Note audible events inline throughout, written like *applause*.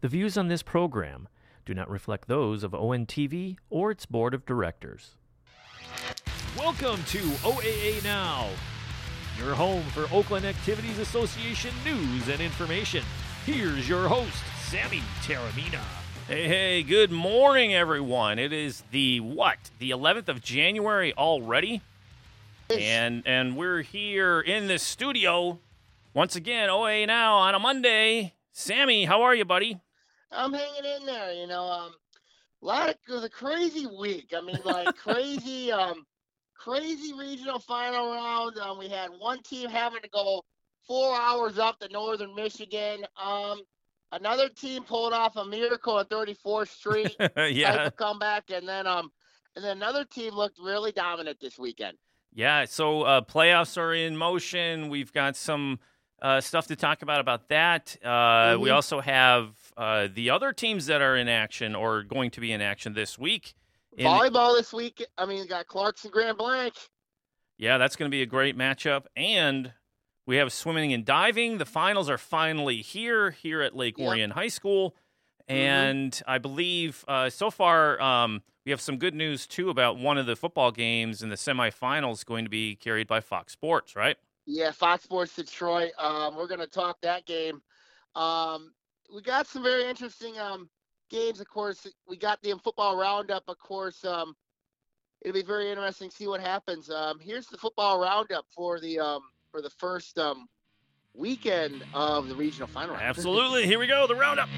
The views on this program do not reflect those of ONTV or its board of directors. Welcome to OAA Now, your home for Oakland Activities Association news and information. Here's your host, Sammy Taramina. Hey, hey, good morning, everyone. It is the what? The 11th of January already? And and we're here in the studio once again, OA now on a Monday. Sammy, how are you, buddy? I'm hanging in there. You know, um, a lot of it was a crazy week. I mean, like *laughs* crazy, um, crazy regional final round. Um, we had one team having to go four hours up to Northern Michigan. Um, another team pulled off a miracle on 34th Street *laughs* yeah. type of comeback, and then um, and then another team looked really dominant this weekend. Yeah, so uh, playoffs are in motion. We've got some uh, stuff to talk about about that. Uh, Mm-hmm. We also have uh, the other teams that are in action or going to be in action this week. In- Volleyball this week. I mean, got Clarkston Grand Blanc. Yeah, that's going to be a great matchup. And we have swimming and diving. The finals are finally here, here at Lake Yep. Orion High School. And I believe uh, so far um, we have some good news, too, about one of the football games in the semifinals going to be carried by Fox Sports, right? Yeah, Fox Sports Detroit. Um, we're going to talk that game. Um, we got some very interesting um, games, of course. We got the football roundup, of course. Um, it'll be very interesting to see what happens. Um, here's the football roundup for the um, for the first um, weekend of the regional final. round. Absolutely. Here we go, the roundup.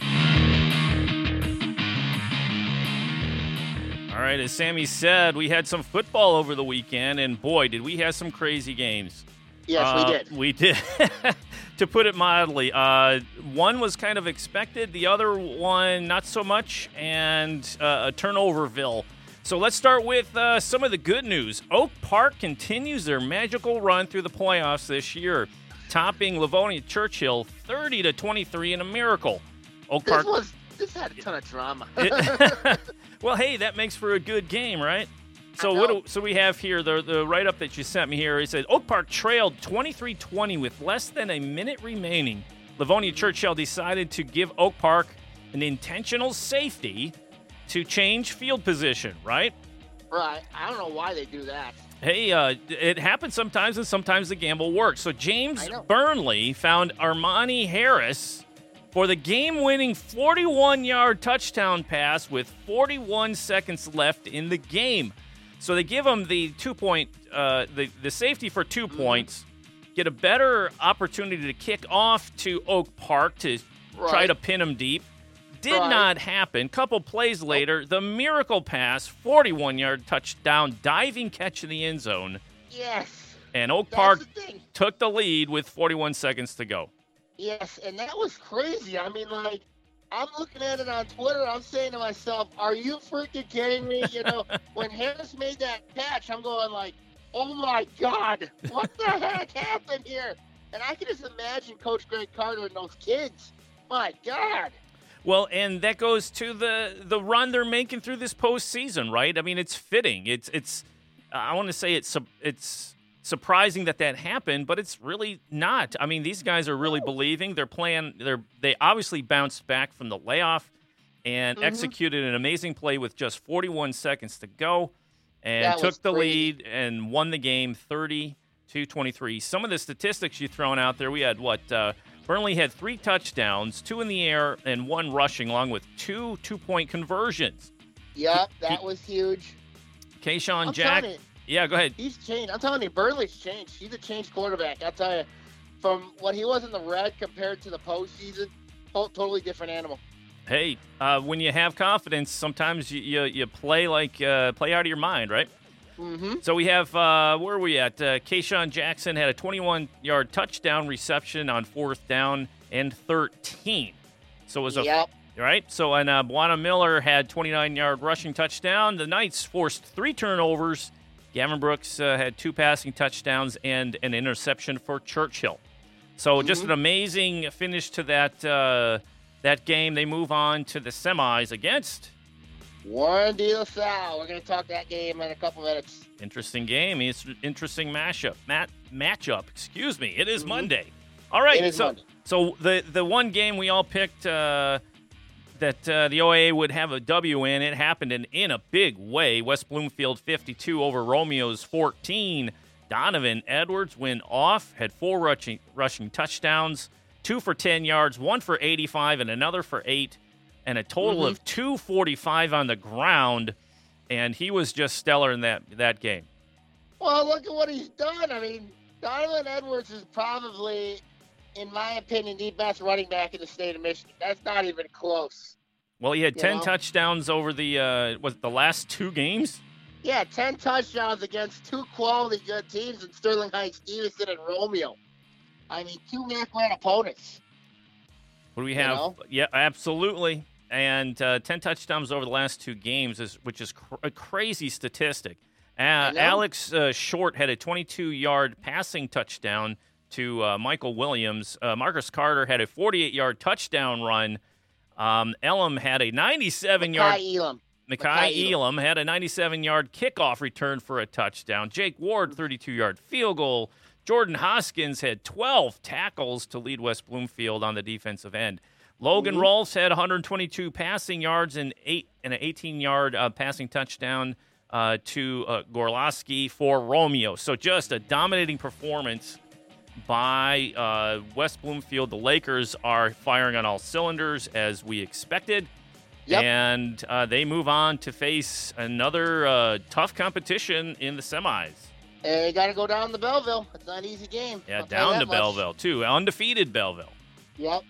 All right, as Sammy said, we had some football over the weekend, and boy, did we have some crazy games. yes, Uh, we did. We did. *laughs* to put it mildly, uh, one was kind of expected, the other one not so much, and uh, a turnoverville. So let's start with uh, some of the good news. Oak Park continues their magical run through the playoffs this year, topping Livonia Churchill 30 to 23 in a miracle. Oak This Park. was this had a ton of drama. *laughs* *laughs* well, hey, that makes for a good game, right? So what? Do, so we have here the the write up that you sent me here. It said Oak Park trailed 23-20 with less than a minute remaining. Livonia Churchill decided to give Oak Park an intentional safety to change field position. Right? right. I don't know why they do that. Hey, uh, it happens sometimes, and sometimes the gamble works. So James Burnley found Armani Harris for the game-winning 41-yard touchdown pass with 41 seconds left in the game. So they give him the two-point, uh, the the safety for 2 Mm-hmm. points, get a better opportunity to kick off to Oak Park to try to pin him deep. Did Right. not happen. Couple plays later, the miracle pass, 41 yard touchdown, diving catch in the end zone, Yes. and Oak That's Park the took the lead with 41 seconds to go. Yes, and that was crazy. I mean, like, I'm looking at it on Twitter. I'm saying to myself, "Are you freaking kidding me?" You know, *laughs* when Harris made that catch, I'm going like, "Oh my God, what the *laughs* heck happened here?" And I can just imagine Coach Greg Carter and those kids. My God. Well, and that goes to the the run they're making through this postseason, right? I mean, it's fitting. It's it's I want to say it's it's surprising that that happened, but it's really not. I mean, these guys are really believing. They're playing. They're they obviously bounced back from the layoff and Mhm. executed an amazing play with just 41 seconds to go, and That took the crazy. lead and won the game 30 to 23. Some of the statistics you've thrown out there, we had what. Uh, Burnley had three touchdowns, two in the air, and one rushing, along with two two point conversions. Yep, that was huge. Kayshawn Jack. you, Yeah, go ahead. he's changed. I'm telling you, Burnley's changed. He's a changed quarterback. I'll tell you, from what he was in the red compared to the postseason, totally different animal. Hey, uh, when you have confidence, sometimes you, you, you play like uh, play out of your mind, right? Mm-hmm. So we have uh, where are we at? Uh, Kayshawn Jackson had a 21-yard touchdown reception on fourth down and 13. So it was a Yep. right. So and uh, Buana Miller had 29-yard rushing touchdown. The Knights forced three turnovers. Gavin Brooks uh, had two passing touchdowns and an interception for Churchill. So just an amazing finish to that uh, that game. They move on to the semis against Warren De La Salle. We're going to talk that game in a couple minutes. Interesting game. It's interesting mashup. Mat- matchup. Excuse me. It is Monday. All right. Mm-hmm. It is so Monday. so the the one game we all picked uh, that uh, the OAA would have a W in. It happened in, in a big way. West Bloomfield 52 over Romeo's 14. Donovan Edwards went off, had four rushing, rushing touchdowns, two for 10 yards, one for 85, and another for eight, and a total Mhm. of 245 on the ground. And he was just stellar in that, that game. Well, look at what he's done. I mean, Donovan Edwards is probably, in my opinion, the best running back in the state of Michigan. That's not even close. Well, he had 10 know? touchdowns over the uh, was the last two games. Yeah, 10 touchdowns against two quality good teams in Sterling Heights, Stevenson, and Romeo. I mean, two MAC Red opponents. What do we You have? know? Yeah, absolutely. And uh, 10 touchdowns over the last two games, is which is cr- a crazy statistic. Uh. Alex uh, Short had a 22 yard passing touchdown to uh, Michael Williams. Uh, Marcus Carter had a 48 yard touchdown run. Um, Elam had a 97 yard. Elam. Mackay Elam had a 97 yard kickoff return for a touchdown. Jake Ward, 32 yard field goal. Jordan Hoskins had 12 tackles to lead West Bloomfield on the defensive end. Logan Mhm. Rolfs had 122 passing yards and eight and an 18 yard uh, passing touchdown uh, to uh, Gorlowski for Romeo. So just a dominating performance by uh, West Bloomfield. The Lakers are firing on all cylinders as we expected. Yep. And uh, they move on to face another uh, tough competition in the semis. They got to go down to Belleville. It's not an easy game. Yeah, I'll down to much. Belleville, too. Undefeated Belleville. Yep.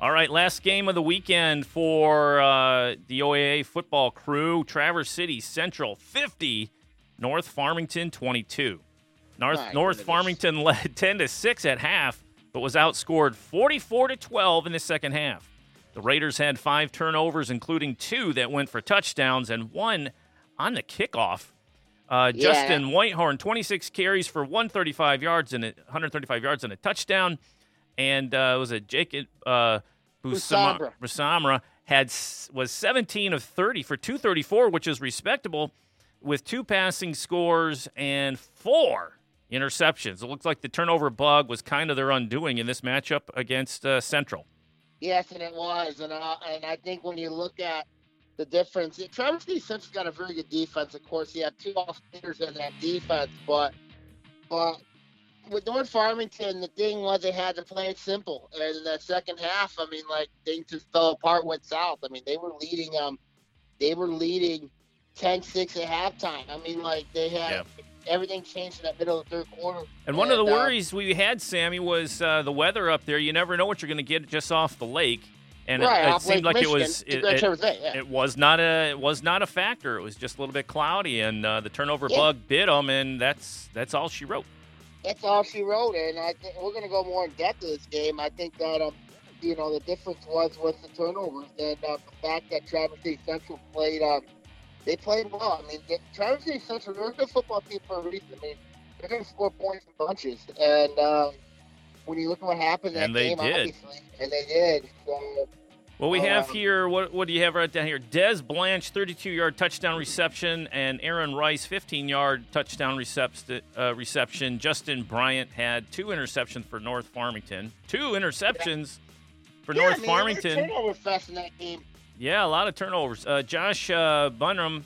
All right, last game of the weekend for uh, the OAA football crew. Traverse City Central 50, North Farmington 22. North My North goodness. Farmington led *laughs* 10 to 6 at half, but was outscored 44 to 12 in the second half. The Raiders had five turnovers, including two that went for touchdowns and one on the kickoff. Uh, Yeah. Justin Whitehorn, 26 carries for 135 yards and a, 135 yards and a touchdown, and uh, it was a Jacob uh, Busama- Busamra. Busamra had was 17 of 30 for 234, which is respectable, with two passing scores and four interceptions. It looked like the turnover bug was kind of their undoing in this matchup against uh, Central. Yes, and it was, and uh, and I think when you look at the difference, Traverse City Central's got a very good defense. Of course, you have two offenders in that defense, but but with North Farmington, the thing was they had to play it simple. And in the second half, I mean, like things just fell apart, went south. I mean, they were leading um, they were leading 10-6 at halftime. I mean, like they had Yeah. Everything changed in that middle of the third quarter. And one of the uh, worries we had, Sammy, was uh, the weather up there. You never know what you're going to get just off the lake, and it- right, it, off seemed Lake like Michigan it was it, it- yeah. it was not a it was not a factor. It was just a little bit cloudy, and uh, the turnover Yeah. bug bit them, and that's that's all she wrote. That's all she wrote, and I think we're going to go more in depth to this game. I think that um, you know, the difference was with the turnovers and uh, the fact that Traverse City Central played. Um, they played well. I mean, the, Traverse City Central they're a good football team for a reason. I mean, they're going to score points in bunches, and um, when you look at what happened And they game, did. obviously, and they did. So Well, we Oh, have um, here what what do you have right down here? Des Blanche, 32 yard touchdown reception, and Aaron Rice, 15 yard touchdown recept, uh, reception. Justin Bryant had two interceptions for North Farmington. Two interceptions for yeah, North I mean, Farmington. turnover fest in that game. Yeah, a lot of turnovers. Uh, Josh uh, Bunram,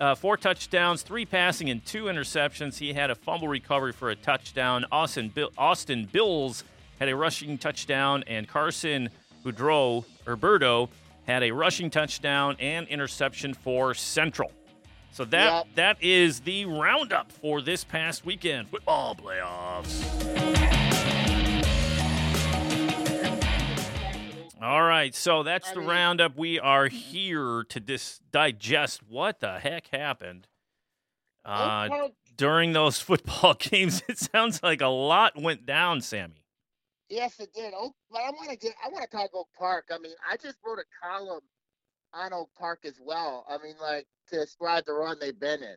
uh, four touchdowns, three passing, and two interceptions. He had a fumble recovery for a touchdown. Austin, Bill, Austin Bills had a rushing touchdown, and Carson Boudreau, or Burdo had a rushing touchdown and interception for Central. So that Yep. that is the roundup for this past weekend football playoffs. All right, so that's I the mean- roundup. We are here to dis- digest what the heck happened uh, Park during those *laughs* football games. It sounds like a lot went down, Sammy. Yes, it did. Oak, but I want to get. I want to talk Oak Park. I mean, I just wrote a column on Oak Park as well. I mean, like to describe the run they've been in.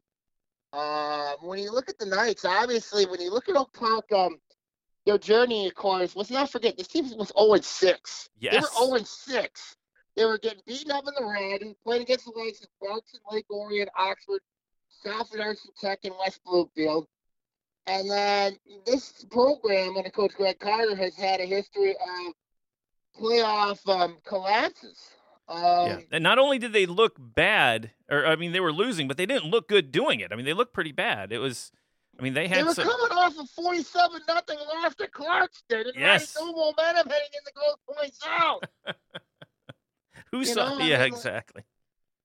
Um, when you look at the Knights, obviously, when you look at Oak Park, um, their journey, of course, let's not forget this team was 0 6. Yes. They were 0 6. They were getting beaten up in the red, playing against the likes of Clarkston, Lake Orion, Oxford, South Nursing Tech, and West Bloomfield. And then this program under Coach Greg Carter has had a history of playoff um, collapses. Um, yeah. And not only did they look bad, or I mean, they were losing, but they didn't look good doing it. I mean, they looked pretty bad. It was, I mean, they had They were some. coming off a 47 nothing loss to Clarkston and Yes. no momentum heading into Grosse Pointe South. *laughs* Who you saw? know, I *laughs* yeah, mean, exactly.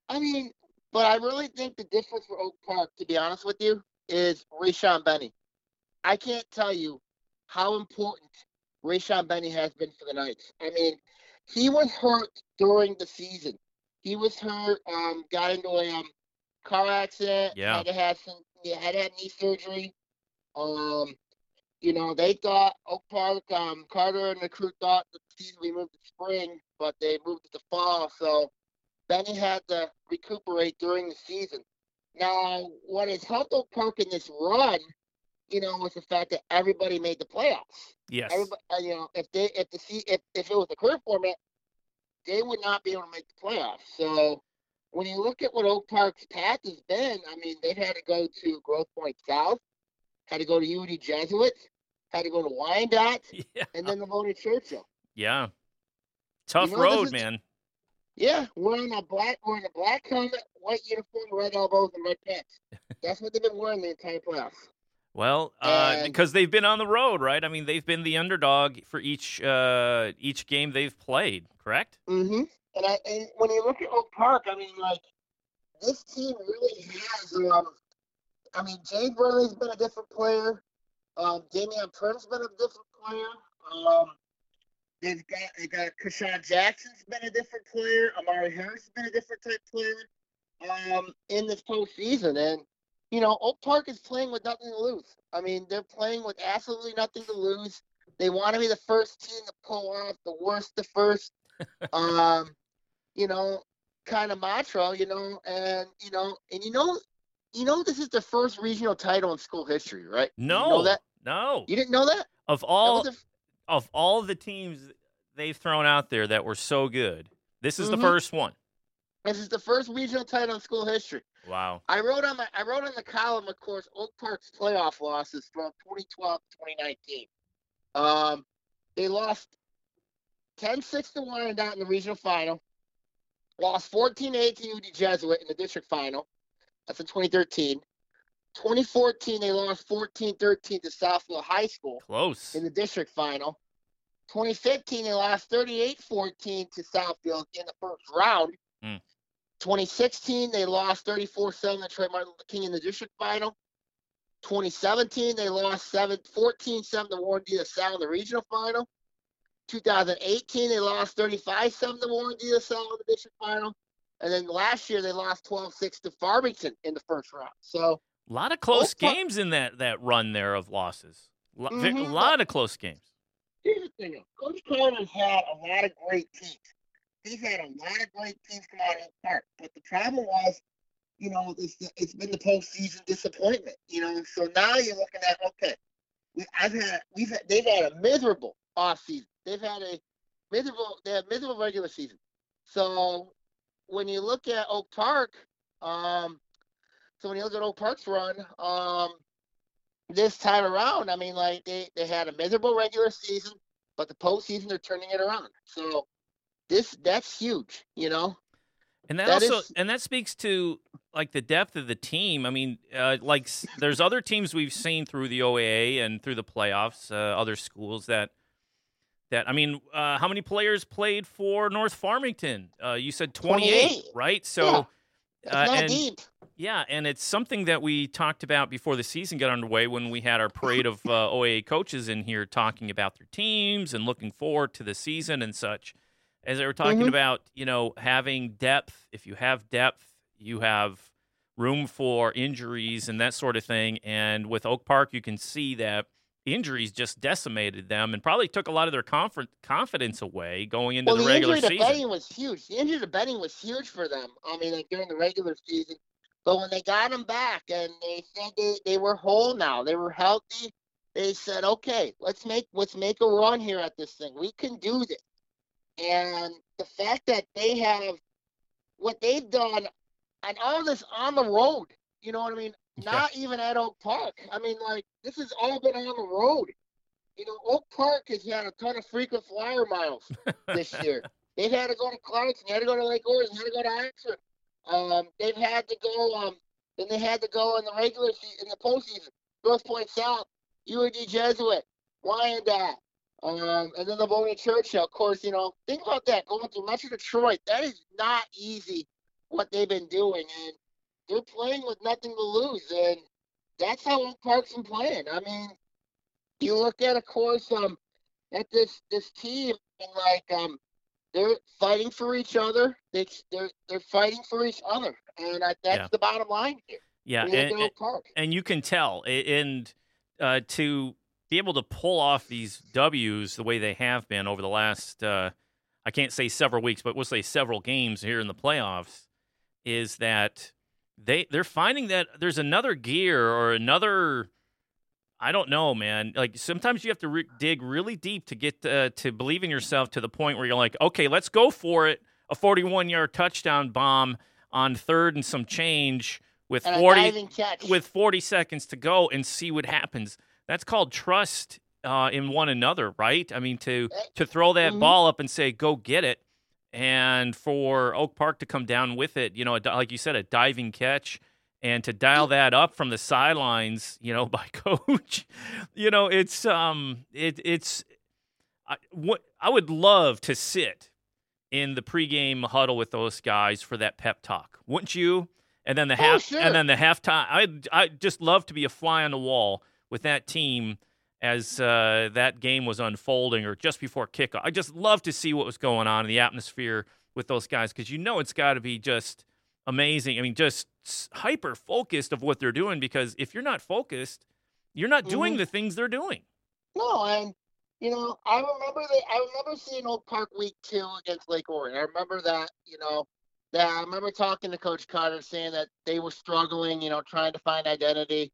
I mean, but I really think the difference for Oak Park, to be honest with you, is Rayshawn Benny. I can't tell you how important Rayshawn Benny has been for the Knights. I mean, he was hurt during the season. He was hurt, um, got into a um, car accident, Yeah. had to have some, yeah, had knee surgery. Um, you know, they thought Oak Park, um, Carter and the crew thought the season we moved to spring, but they moved it to fall. So Benny had to recuperate during the season. Now, what has helped Oak Park in this run, you know, was the fact that everybody made the playoffs. Yes. Everybody, uh, you know, if they if the if if it was the current format, they would not be able to make the playoffs. So when you look at what Oak Park's path has been, I mean, they've had to go to Grosse Pointe South, had to go to UD Jesuits, had to go to Wyandotte, *laughs* Yeah. and then the Livonia Churchill. Yeah. Tough know, road, is- man. Yeah, wearing a black wearing a black helmet, white uniform, red elbows, and red pants. *laughs* That's what they've been wearing the entire playoffs. Well, uh, because they've been on the road, right? I mean, they've been the underdog for each uh, each game they've played. Correct? Mm-hmm. And I and when you look at Oak Park, I mean, like this team really has. Um, I mean, James Burnley's been a different player. Um, Damian Prince been a different player. Um, they've got they got Kayshawn Jackson's been a different player. Amari Harris has been a different type player. Um, in this postseason, and you know, Oak Park is playing with nothing to lose. I mean, they're playing with absolutely nothing to lose. They want to be the first team to pull off the worst to first *laughs* um, you know, kind of mantra, you know, and you know, and you know, you know, this is the first regional title in school history, right? No, you know that no. you didn't know that. Of all was the- of all the teams they've thrown out there that were so good, this is the Mhm. first one. this is the first regional title in school history. Wow. I wrote on my I wrote on the column, of course, Oak Park's playoff losses from 2012 to 2019. Um, they lost 10-6 to Wyandotte in the regional final. Lost 14-8 to UD Jesuit in the district final. That's in 2013. 2014, they lost 14-13 to Southfield High School Close. in the district final. 2015, they lost 38-14 to Southfield in the first round. Hmm. 2016, they lost 34-7 to Trey Martin Luther King in the district final. 2017, they lost 7 14-7 to Warren De La Salle in the regional final. 2018, they lost 35-7 to Warren De La Salle in the district final. And then last year, they lost 12-6 to Farmington in the first round. So, A lot of close games in that that run there of losses. Mhm. A lot of close games. here's the thing. Coach Carter's had a lot of great teams. He's had a lot of great teams come out of Oak Park, but the problem was, you know, it's it's been the postseason disappointment. You know, so now you're looking at okay, we, I've had we've had, they've had a miserable off season. They've had a miserable they had miserable regular season. So when you look at Oak Park, um, so when you look at Oak Park's run, um, this time around, I mean, like they, they had a miserable regular season, but the postseason they're turning it around. So this that's huge, you know. And that, That also is- and that speaks to like the depth of the team. I mean, uh, like there's other teams we've seen through the OAA and through the playoffs, uh, other schools that that I mean, uh, how many players played for North Farmington? Uh, you said 28, 28. right? So That's uh, and deep. yeah, and it's something that we talked about before the season got underway when we had our parade of uh, *laughs* OAA coaches in here talking about their teams and looking forward to the season and such. As they were talking Mhm. about, you know, having depth. If you have depth, you have room for injuries and that sort of thing. And with Oak Park, you can see that injuries just decimated them and probably took a lot of their conf- confidence away going into Well, the the regular season. The injury to Benny was huge. The injury to Benny was huge for them. I mean, like during the regular season, but when they got them back and they said they, they were whole now, they were healthy. They said, okay, let's make let's make a run here at this thing. We can do this. And the fact that they have what they've done, and all this on the road, you know what I mean? Yeah. Not even at Oak Park. I mean, like this has all been on the road. You know, Oak Park has had a ton of frequent flyer miles *laughs* this year. They've had to go to Clarkston, they had to go to Lake Orion, they had to go to Oxford. Um, they've had to go. Um, then they had to go in the regular season, in the postseason. Grosse Pointe South, UAD Jesuit, Wyandotte, um, and then the Bowling Churchill. Of course, you know, think about that going through Metro Detroit. That is not easy. What they've been doing, and they're playing with nothing to lose, and that's how Oak Park's been playing. I mean, you look at, of course, um, at this this team, and like um, they're fighting for each other. They they're they're fighting for each other, and I, that's Yeah. the bottom line here. Yeah, and, Park. and you can tell and uh, to be able to pull off these W's the way they have been over the last uh, I can't say several weeks, but we'll say several games here in the playoffs is that they they're finding that there's another gear or another I don't know, man. Like sometimes you have to re- dig really deep to get uh, to believe in yourself to the point where you're like, okay, let's go for it. A 41 yard touchdown bomb on third and some change with And 40 with 40 seconds to go and see what happens. That's called trust uh, in one another, right? I mean, to to throw that Mhm. ball up and say, "Go get it," and for Oak Park to come down with it, you know, a like you said, a diving catch, and to dial that up from the sidelines, you know, *laughs* by coach, you know, it's um, it it's I, what I would love to sit in the pregame huddle with those guys for that pep talk, wouldn't you? And then the Oh, half, sure. and then the halftime. I I just love to be a fly on the wall with that team as uh, that game was unfolding or just before kickoff. I just love to see what was going on in the atmosphere with those guys because you know it's got to be just amazing. I mean, just hyper focused of what they're doing because if you're not focused, you're not doing Mhm. the things they're doing. No, and you know, I remember that. I remember seeing Oak Park Week Two against Lake Orion. I remember that. You know, that I remember talking to Coach Carter saying that they were struggling. You know, trying to find identity.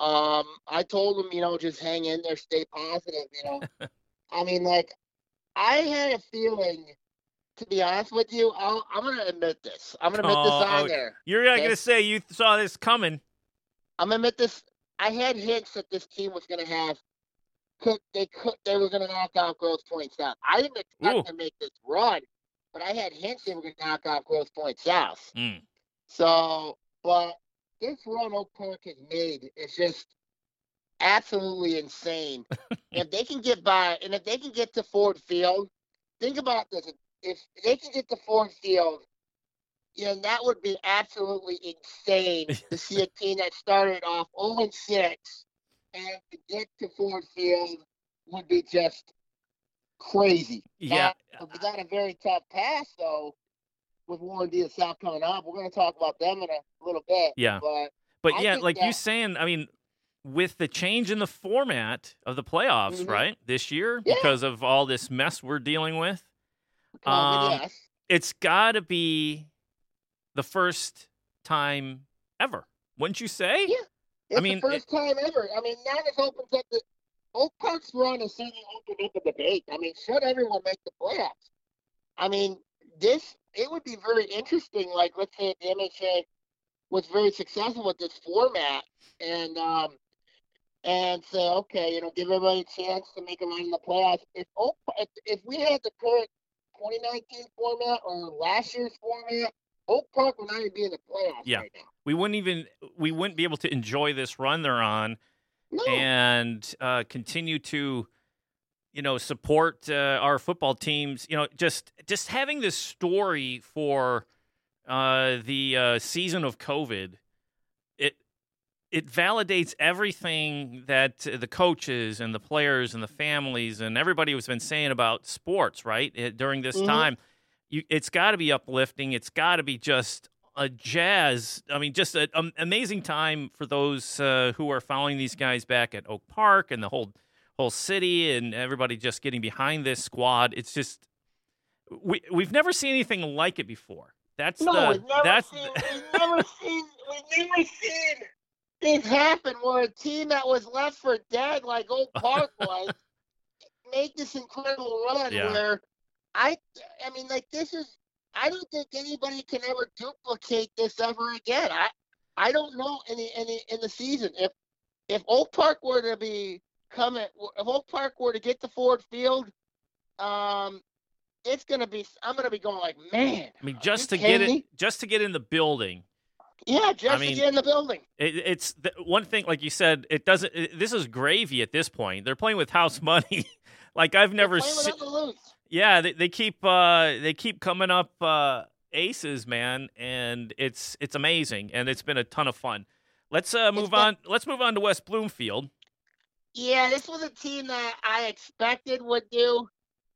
Um, I told them, you know, just hang in there, stay positive. You know, *laughs* I mean, like, I had a feeling. To be honest with you, I'll, I'm gonna admit this. I'm gonna admit this Oh, on oh, there. You're not Okay. to say you saw this coming. I'm gonna admit this. I had hints that this team was gonna have. Could they could they were gonna knock out Grosse Pointe South. I didn't expect Ooh. to make this run, but I had hints they were gonna knock out Grosse Pointe South. Mm. So, but this run Oak Park has made is just absolutely insane. *laughs* if they can get by, and if they can get to Ford Field, think about this: if they can get to Ford Field, you know that would be absolutely insane *laughs* to see a team that started off 0 and 6 and to get to Ford Field would be just crazy. Yeah. Now, we got a very tough pass though with Warren D. South coming up. We're going to talk about them in a little bit. Yeah. But But I yeah, like you saying, I mean, with the change in the format of the playoffs, Mhm. right, this year, Yeah. because of all this mess we're dealing with, Um, yes. it's got to be the first time ever, wouldn't you say? Yeah. It's mean, the first time ever. I mean, now this opens up the Oak Park's run has certainly opened up a debate. I mean, should everyone make the playoffs? I mean, this it would be very interesting. Like, let's say the MHA was very successful with this format, and um, and say, okay, you know, give everybody a chance to make a run in the playoffs. If Oak, if, if we had the current 2019 format or last year's format, Oak Park would not even be in the playoffs Yeah. right now. We wouldn't even we wouldn't be able to enjoy this run they're on No. and uh, continue to you know support uh, our football teams you know just just having this story for uh, the uh, season of covid it it validates everything that the coaches and the players and the families and everybody has been saying about sports right eh, during this Mhm. time you, it's got to be uplifting it's got to be just a jazz i mean just an amazing time for those uh, who are following these guys back at oak park and the whole whole city and everybody just getting behind this squad it's just we we've never seen anything like it before that's No, the we've never that's seen. We've never seen. We've never seen this happen where a team that was left for dead, like Oak *laughs* Park was, make this incredible run. Yeah. Where I, I mean, like this is. I don't think anybody can ever duplicate this ever again. I, I don't know any the, in the season if if Oak Park were to be coming, if Oak Park were to get to Ford Field, um, it's gonna be. I'm gonna be going like, man. I mean, just to get it, just to get in the building. Yeah, just mean- to get in the building. It, it's the, one thing, like you said, it doesn't. It, this is gravy at this point. They're playing with house money. *laughs* like I've never seen. without the loose. Yeah, they, they keep uh, they keep coming up uh, aces, man, and it's it's amazing, and it's been a ton of fun. Let's uh, move been- on. Let's move on to West Bloomfield. Yeah, this was a team that I expected would do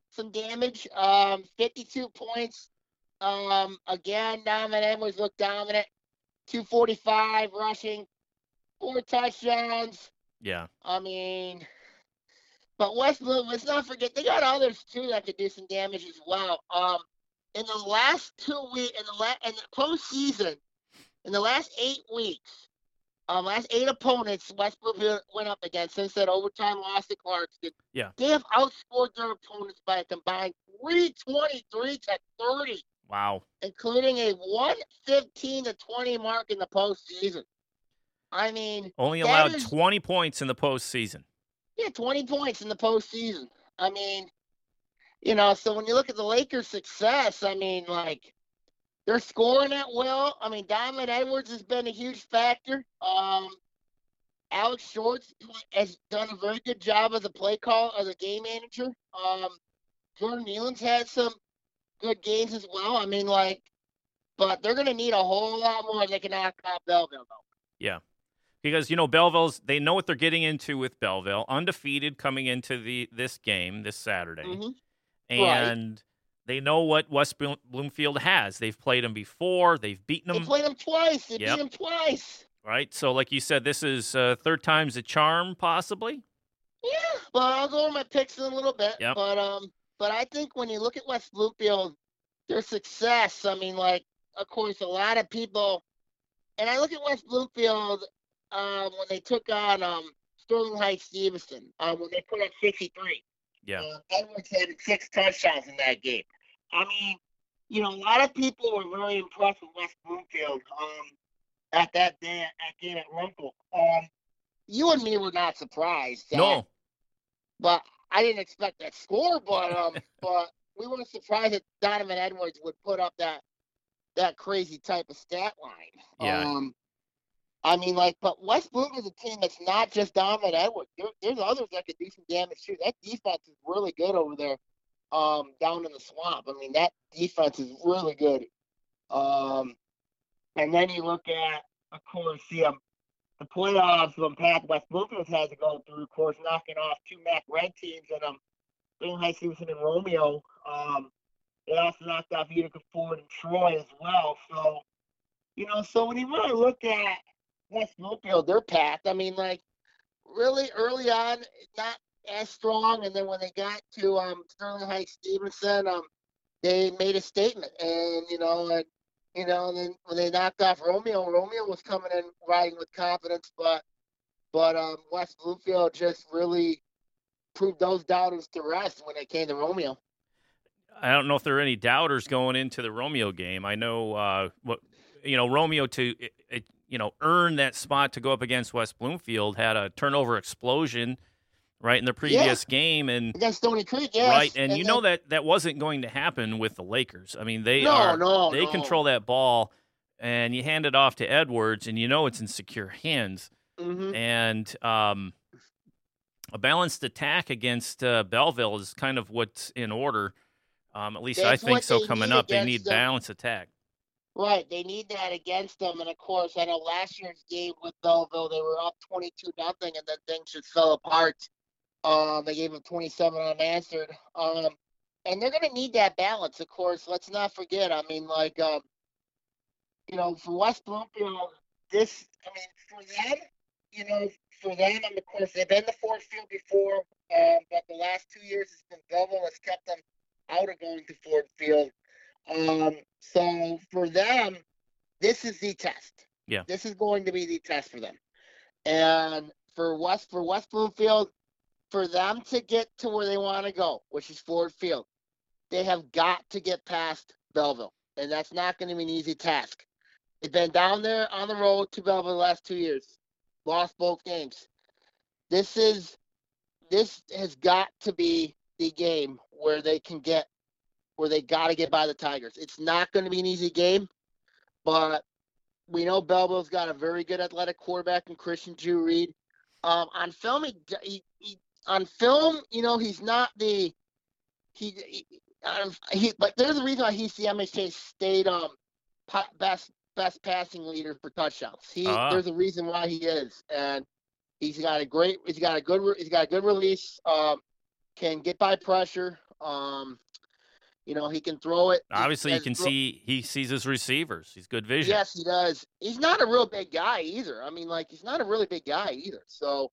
some damage. Um, 52 points. Um, again, Donovan Edwards looked dominant. 245 rushing, four touchdowns. Yeah, I mean, but West Bloom, let's not forget they got others too that could do some damage as well. Um, in the last two weeks, in the la- in the postseason, in the last eight weeks, um, last eight opponents West Bloomfield went up against since that overtime loss to Clarkston. Yeah. they have outscored their opponents by a combined 323 to 30 wow. including a 115 to 20 mark in the postseason. I mean, Only allowed is- 20 points in the postseason. yeah, 20 points in the postseason. I mean, you know, so when you look at the Lakers' success, I mean, like, they're scoring at will. I mean, Diamond Edwards has been a huge factor. Um, Alex Shorts has done a very good job as a play call, as a game manager. Um, Jordan Nealon's had some good games as well. I mean, like, but they're going to need a whole lot more they can knock out Belleville, though. Yeah. Because you know Belleville's they know what they're getting into with Belleville, undefeated coming into the this game this Saturday, Mhm. and they know what West Bloomfield has. They've played them before, they've beaten them. They played them twice. They Yep. beat them twice. right? So, like you said, this is uh, third time's a charm, possibly. Yeah, but I'll go over my picks in a little bit. Yep. But um, but I think when you look at West Bloomfield, their success. I mean, like, of course, a lot of people, and I look at West Bloomfield um, when they took on um Sterling Heights Stevenson um, when they put up 63. Yeah, Uh, Edwards had six touchdowns in that game. I mean, you know, a lot of people were very impressed with West Bloomfield um, at that day at game at Rumpel. Um, you and me were not surprised. that- no, but I didn't expect that score. But um, *laughs* but we weren't surprised that Donovan Edwards would put up that that crazy type of stat line. Yeah. Um, I mean, like, but West Bloom is a team that's not just Donovan Edwards. There, there's others that could do some damage too. That defense is really good over there, um, down in the swamp. I mean, that defense is really good. Um, and then you look at, of course, the um, the playoffs when path West Bloomfield has to go through, of course, knocking off two MAC red teams and um, Green High Stevenson and Romeo. Um, they also knocked off Utica Ford and Troy as well. So, you know, so when you really look at West Bloomfield, their path, I mean, like, really early on, not as strong. And then when they got to um, Sterling Heights Stevenson, um, they made a statement. And, you know, and, you know, and then when they knocked off Romeo, Romeo was coming in riding with confidence, but but um, West Bloomfield just really proved those doubters to rest when it came to Romeo. I don't know if there are any doubters going into the Romeo game. I know uh, what you know Romeo to it, it, you know earn that spot to go up against West Bloomfield had a turnover explosion right in the previous game and Against Stony Creek, yes. right and, you know that that wasn't going to happen with the Lakers. I mean they no, are no, they no. control that ball and you hand it off to Edwards and you know it's in secure hands Mhm. and um, a balanced attack against uh, Belleville is kind of what's in order. Um, at least I think so. Coming up, they need them. balanced attack. Right, they need that against them, and of course, I know last year's game with Belleville, they were up twenty-two nothing, and then things just fell apart. Um, they gave them twenty-seven unanswered. Um, and they're going to need that balance, of course. Let's not forget. I mean, like, um, you know, for West Bloomfield, this, I mean, for them, you know, for them, and of course, they've been to Ford Field before, um, but the last two years, it's been Belleville has kept them out of going to Ford Field. Um, so for them, this is the test. Yeah. This is going to be the test for them. And for West for West Bloomfield, for them to get to where they want to go, which is Ford Field, they have got to get past Belleville. And that's not going to be an easy task. They've been down there on the road to Belleville the last two years. Lost both games. This is this has got to be the game where they can get where they got to get by the Tigers. It's not going to be an easy game, but we know Belleville's got a very good athletic quarterback in Christian Drew Reed. Um, on film, he, he, he, on film, you know, he's not the he he, um, he but there's a reason why he's the MHA state um best best passing leader for touchdowns. He uh-huh. there's a reason why he is, and he's got a great he's got a good he's got a good release. Um, can get by pressure. Um, you know, he can throw it. Obviously, you can throw- see he sees his receivers. He's good vision. Yes, he does. He's not a real big guy either. I mean, like he's not a really big guy either. So,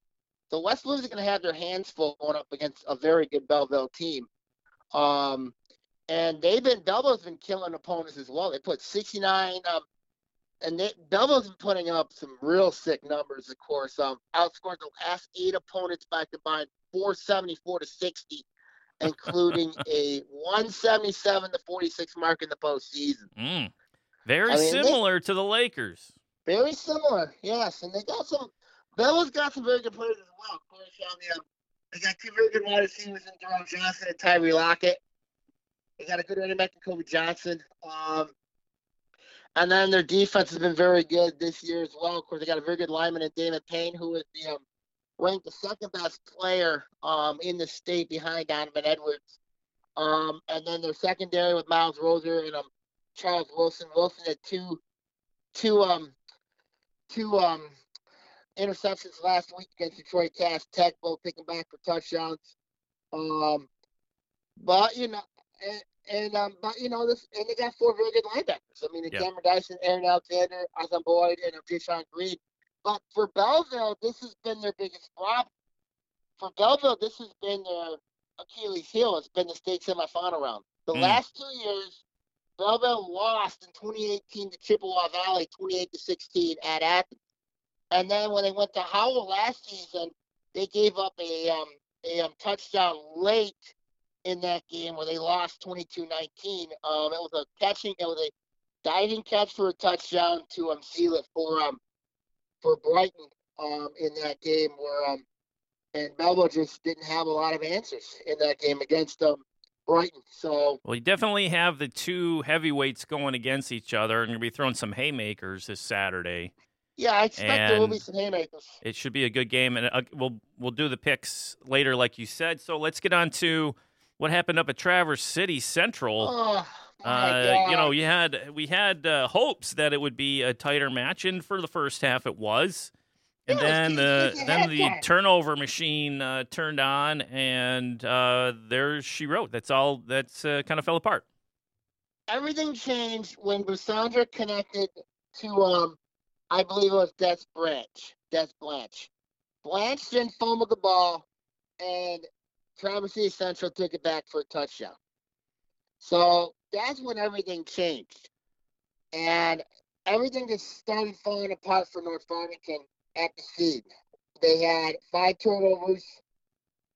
the West Blues are going to have their hands full going up against a very good Belleville team. Um, and they've been Belleville's been killing opponents as well. They put 69. Um, and they, Belleville's been putting up some real sick numbers. Of course, um, outscored the last eight opponents by combined 474 to 60 including *laughs* a 177 to 46 mark in the postseason. Mm. Very I mean, similar they, to the Lakers. Very similar, yes. And they got some. Bella's got some very good players as well. Of course, on the, um, they got two very good wide receivers in Jerome Johnson and Tyree Lockett. They got a good running back in Kobe Johnson. Um, and then their defense has been very good this year as well. Of course, they got a very good lineman in David Payne, who is the um, ranked the second best player um, in the state behind Donovan Edwards. Um, and then their secondary with Miles Roser and um, Charles Wilson. Wilson had two, two, um, two um, interceptions last week against Detroit Cass Tech, both picking back for touchdowns. Um, but you know, and, and um, but you know this, and they got four very good linebackers. I mean, yep. Cameron Dyson, Aaron Alexander, Ozan Boyd, and um, Green. But for Belleville, this has been their biggest problem. For Belleville, this has been their Achilles heel. It's been the state semifinal round. The mm. last two years, Belleville lost in 2018 to Chippewa Valley, 28 to 16 at Athens. And then when they went to Howell last season, they gave up a um, a um, touchdown late in that game where they lost 22-19. Um, it was a catching, it was a diving catch for a touchdown to um, Sealift for um, for Brighton um, in that game where um, and Melba just didn't have a lot of answers in that game against um, Brighton. So well, you definitely have the two heavyweights going against each other, and you'll be throwing some haymakers this Saturday. Yeah, I expect and there will be some haymakers. It should be a good game, and uh, we'll we'll do the picks later, like you said. So let's get on to what happened up at Traverse City Central. Oh, uh, you know, you had we had uh, hopes that it would be a tighter match, and for the first half, it was. And then the then the turnover machine uh, turned on, and uh, there she wrote. That's all. That's uh, kind of fell apart. Everything changed when Busamra connected to, um, I believe it was Des Branch. Des Blanche. Blanche then fumbled the ball, and Traverse City Central took it back for a touchdown. So that's when everything changed. And everything just started falling apart for North Farmington at the seed. They had five turnovers.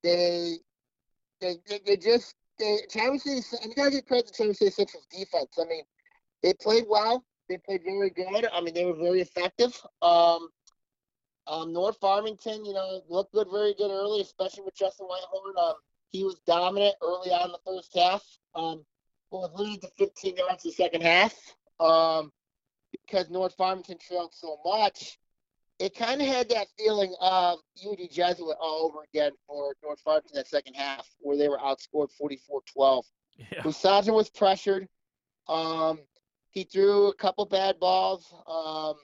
They they, they, they just they Traverse City you gotta give credit to Traverse City Central's defense. I mean, they played well. They played very good. I mean, they were very effective. Um, um, North Farmington, you know, looked good, very good early, especially with Justin Whitehorn. Um, he was dominant early on in the first half. Um, was leading to 15 yards in the second half. Um, because North Farmington trailed so much, it kind of had that feeling of UD Jesuit all over again for North Farmington that second half, where they were outscored 44-12. Yeah. was pressured. Um, he threw a couple bad balls. Um,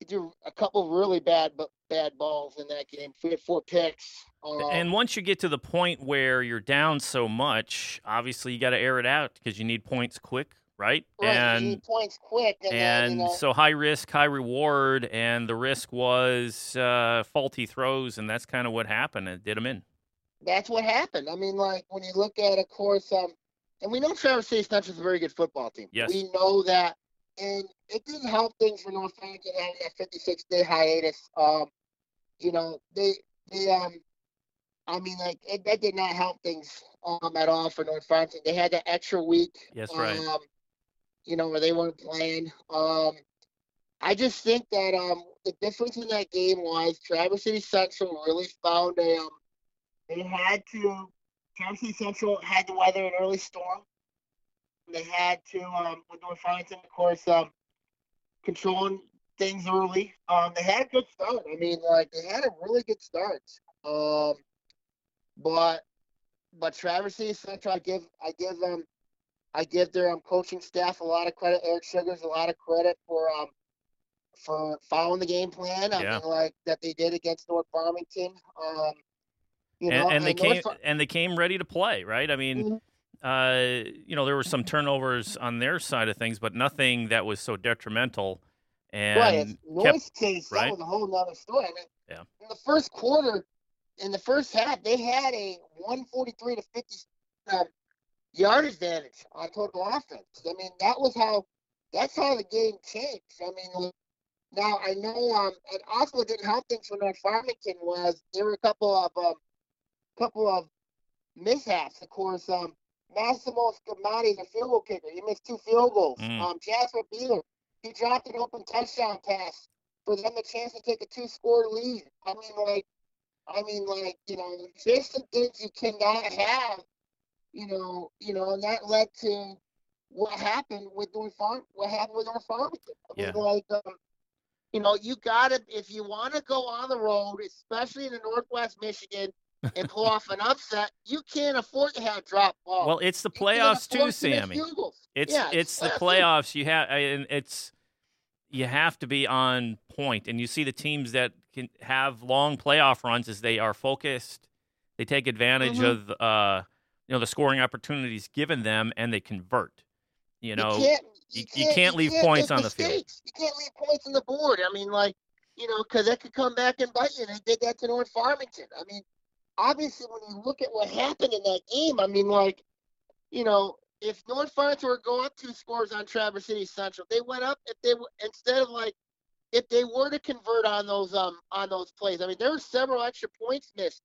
he threw a couple really bad bad balls in that game. We had four picks. Um, and once you get to the point where you're down so much, obviously you got to air it out because you need points quick, right? right and points quick. And, and then, you know, so high risk, high reward, and the risk was uh, faulty throws, and that's kind of what happened. It did them in. That's what happened. I mean, like when you look at, of course, um, and we know Traverse City Central is a very good football team. Yes. We know that and it didn't help things for North Farmington having that 56 day hiatus. Um, you know, they they um, I mean, like it, that did not help things um at all for North Farmington. They had that extra week. Yes, right. Um, you know, where they weren't playing. Um, I just think that um the difference in that game was Traverse City Central really found a um they had to Traverse Central had to weather an early storm they had to um, with North Farmington, of course, um, controlling things early. Um, they had a good start. I mean, like they had a really good start. Um, but but Traverse City Central, I give I give them I give their um, coaching staff a lot of credit. Eric Sugars a lot of credit for um for following the game plan. I Yeah. mean, like that they did against North Farmington. Um, you and, know, and they came and they came ready to play, right? I mean, uh, you know, there were some turnovers on their side of things, but nothing that was so detrimental. And right. It's kept, case, right? that was a whole other story. I mean, Yeah. in the first quarter, in the first half, they had a 143 to 50 um, yard advantage on total offense. I mean, that was how that's how the game changed. I mean, now I know, um, and also didn't help things for North Farmington was there were a couple of um, couple of mishaps. Of course, um, Massimo Scamatti is a field goal kicker. He missed two field goals. Mm. Um, Jasper Beeler, he dropped an open touchdown pass for them the chance to take a two score lead. I mean, like, I mean, like, you know, just some things you cannot have, you know, you know, and that led to what happened with North Farm, what happened with North farm. I mean, Yeah. like, um, you know, you gotta if you want to go on the road, especially in the Northwest Michigan, and pull off an upset, you can't afford to have drop balls. well, it's the playoffs too, to Sammy. It's Yeah, it's the playoffs too. You have and it's you have to be on point, and you see the teams that can have long playoff runs as they are focused. They take advantage Mhm. of uh, you know the scoring opportunities given them, and they convert. You know, can't, you- you can't leave can't points on the field. You can't leave points on the board. I mean, like, you know, because that could come back and bite you. They did that to North Farmington. I mean, obviously, when you look at what happened in that game, I mean, like, you know, if North Farmington were go up two scores on Traverse City Central, they went up if they instead of like if they were to convert on those um on those plays. I mean, there were several extra points missed.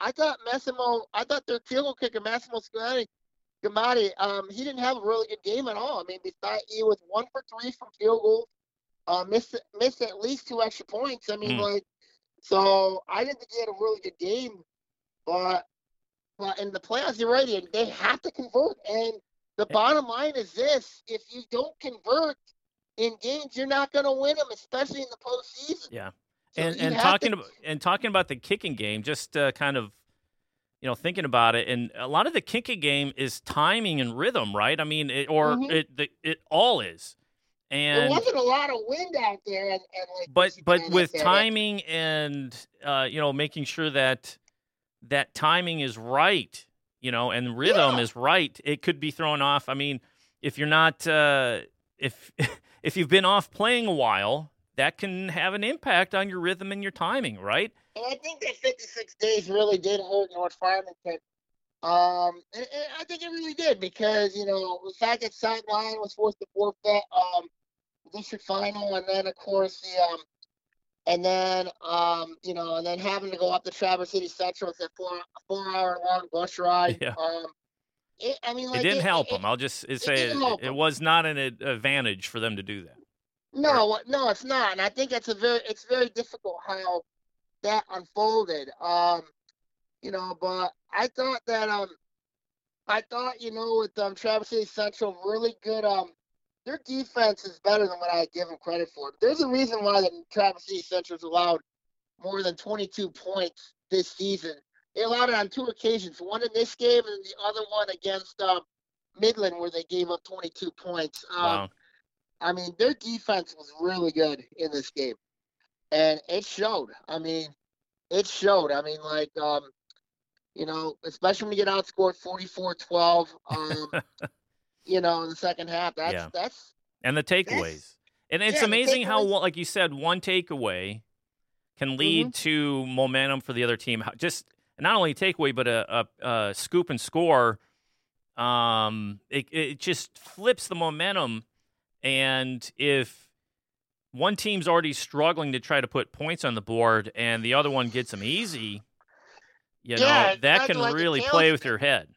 I thought Massimo, I thought their field goal kicker Massimo Scalani Gamati, um, he didn't have a really good game at all. I mean, besides he was one for three from field goal, uh, missed missed at least two extra points. I mean, Hmm. like, so I didn't think he had a really good game, but but in the playoffs, you're right, Ian, they have to convert. And the bottom line is this: if you don't convert in games, you're not going to win them, especially in the postseason. Yeah. So and and talking to- about and talking about the kicking game, just uh, kind of you know thinking about it, and a lot of the kicking game is timing and rhythm, right? I mean, it, or Mhm. it the, it all is, And there and wasn't a lot of wind out there, and, and like but but with timing and uh, you know making sure that that timing is right, you know, and rhythm Yeah. is right, it could be thrown off. I mean, if you're not uh, if *laughs* if you've been off playing a while, that can have an impact on your rhythm and your timing, right? And I think that 56 days really did hurt North Farmington. Um, and, and I think it really did because, you know, the fact that Sideline was forced to forfeit um, the district final, and then, of course, the, um, and then, um, you know, and then having to go up to Traverse City Central with a four, four hour long bus ride. *laughs* Yeah. Um, it, I mean, like, it didn't help it, them. I'll just say it, didn't help it 'em. was not an advantage for them to do that. No, what- no, it's not, and I think it's a very, it's very difficult how that unfolded. Um, you know, but I thought that um, I thought you know with um Traverse City Central really good um, their defense is better than what I give them credit for. There's a reason why the Traverse City Central's allowed more than 22 points this season. They allowed it on two occasions, one in this game and the other one against um, Midland, where they gave up 22 points. Um, Wow. I mean, their defense was really good in this game, and it showed. I mean, it showed. I mean, like, um, you know, especially when you get outscored 44-12, um, *laughs* you know, in the second half. That's Yeah. that's and the takeaways. And it's yeah, amazing how, like you said, one takeaway can lead Mm-hmm. to momentum for the other team. Just not only a takeaway, but a, a, a scoop and score. Um, it it just flips the momentum. And if one team's already struggling to try to put points on the board, and the other one gets them easy, you Yeah, know that can like really play with your head.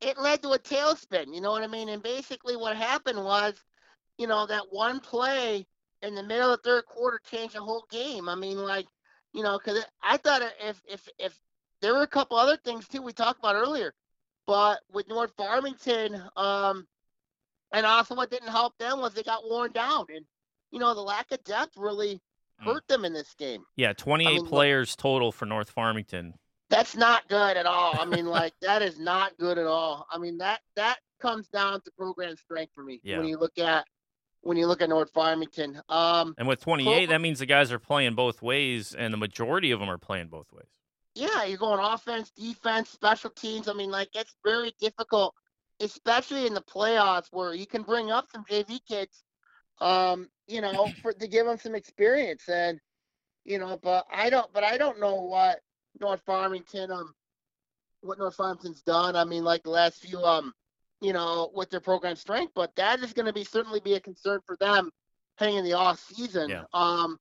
It led to a tailspin. You know what I mean? And basically, what happened was, you know, that one play in the middle of the third quarter changed the whole game. I mean, like, you know, because I thought if if if there were a couple other things too we talked about earlier, but with North Farmington, um, and also what didn't help them was they got worn down, and you know the lack of depth really Mm. hurt them in this game. Yeah, 28 mean, look- players total for North Farmington. That's not good at all. I mean, like *laughs* that is not good at all. I mean that that comes down to program strength for me Yeah. when you look at when you look at North Farmington. Um, And with 28, Pro- that means the guys are playing both ways, and the majority of them are playing both ways. yeah, you're going offense, defense, special teams. I mean, like it's very difficult, especially in the playoffs where you can bring up some JV kids, um, you know, *laughs* for to give them some experience and you know, but I don't, but I don't know what North Farmington, um, what North Farmington's done. I mean, like the last few, um, you know, with their program strength, but that is going to be certainly be a concern for them heading in the off season. Yeah. Um,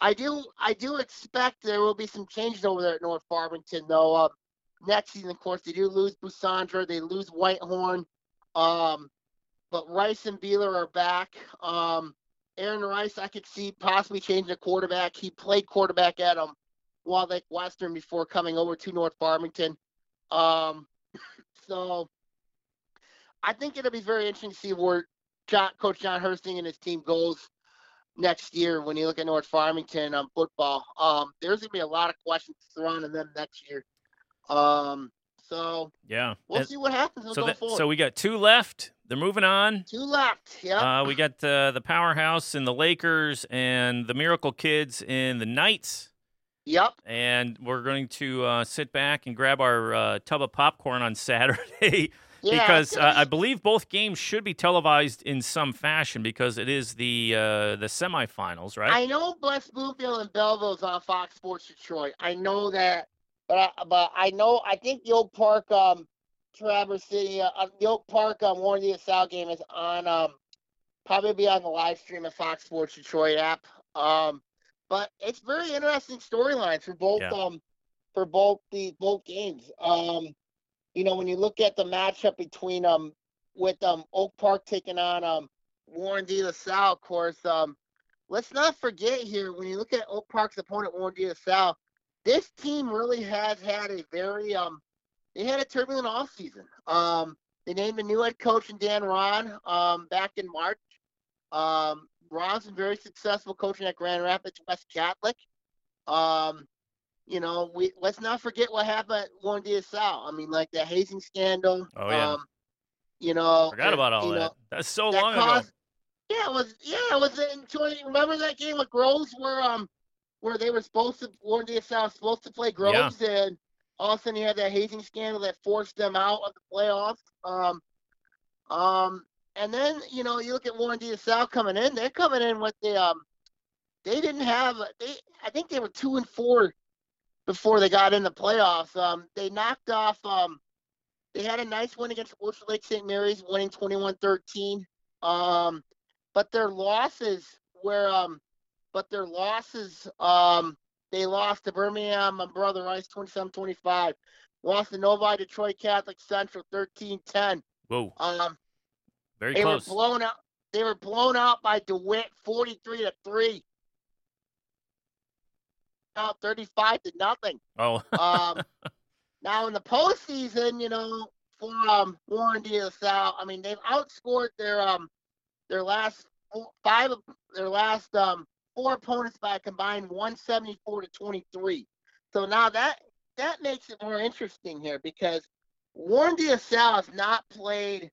I do, I do expect there will be some changes over there at North Farmington, though. Um, next season, of course, they do lose Busamra, they lose Whitehorn, um, but Rice and Beeler are back. Um, Aaron Rice, I could see possibly changing the quarterback. He played quarterback at um, Walled Lake Western before coming over to North Farmington. Um, *clears throat* so I think it'll be very interesting to see where John, Coach John Hursting and his team goes next year when you look at North Farmington um, football. Um, there's gonna be a lot of questions surrounding them next year. Um, so Yeah. we'll And see what happens so, that, so we got two left. They're moving on. Two left. Yeah. Uh, we got uh, the powerhouse in the Lakers and the Miracle Kids in the Knights. Yep. And we're going to uh, sit back and grab our uh, tub of popcorn on *laughs* Saturday Yeah, because uh, I believe both games should be televised in some fashion because it is the uh, the semifinals, right? I know West Bloomfield and Belleville's on Fox Sports Detroit. I know that, but I, but I know I think the Oak Park, um, Traverse City, uh, uh, the Oak Park, um, Warren D. Sal game is on, um, probably be on the live stream of Fox Sports Detroit app. Um, but it's very interesting storylines for both, Yeah. um, for both the both games. Um, you know, when you look at the matchup between um with um Oak Park taking on um Warren De La Salle, of course, um let's not forget here when you look at Oak Park's opponent Warren De La Salle, this team really has had a very um they had a turbulent offseason. Um they named a new head coach in Dan Ron um back in March. Um Ron's been very successful coaching at Grand Rapids West Catholic. Um you know, we let's not forget what happened at Warren De La Salle. I mean, like the hazing scandal. Oh, yeah. Um, you know, Forgot about all that. know, That's so that long ago. Yeah, it was. Yeah, it was in 20. Remember that game with Groves where um where they were supposed to Warren DSL was supposed to play Groves and all of a sudden you had that hazing scandal that forced them out of the playoffs. Um, um, and then you know you look at Warren DSL coming in. They're coming in with the um they didn't have they I think they were two and four before they got in the playoffs. Um, they knocked off um they had a nice win against Wilshire Lake St. Mary's, winning 21-13. Um, but their losses were um, but their losses um, they lost to Birmingham and Brother Rice 27-25. Lost to Novi Detroit Catholic Central 13-10. Whoa, Um, very they close. were blown out. They were blown out by DeWitt 43 to three. Out 35 to nothing. oh, Um, *laughs* now in the postseason, you know, for um, Warren De La Salle, I mean, they've outscored their um their last four, five of their last um four opponents by a combined 174 to 23. So now that that makes it more interesting here because Warren De La Salle has not played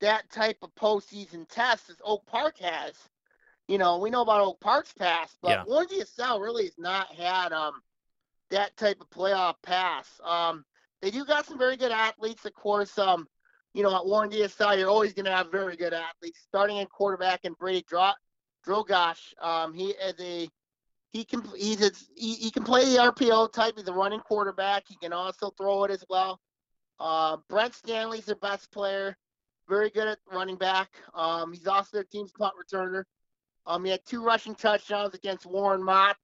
that type of postseason test as Oak Park has. You know, we know about Oak Park's past, but Yeah. Warren De La Salle really has not had um that type of playoff pass. Um, they do got some very good athletes, of course. Um, you know, at Warren DSL, you're always going to have very good athletes. Starting in quarterback and Brady Dro- Drogosh, um, he is a he can he's a, he, he can play the RPO type. He's a running quarterback. He can also throw it as well. Uh, Brent Stanley's their best player, very good at running back. Um, he's also their team's punt returner. Um, he had two rushing touchdowns against Warren Mott.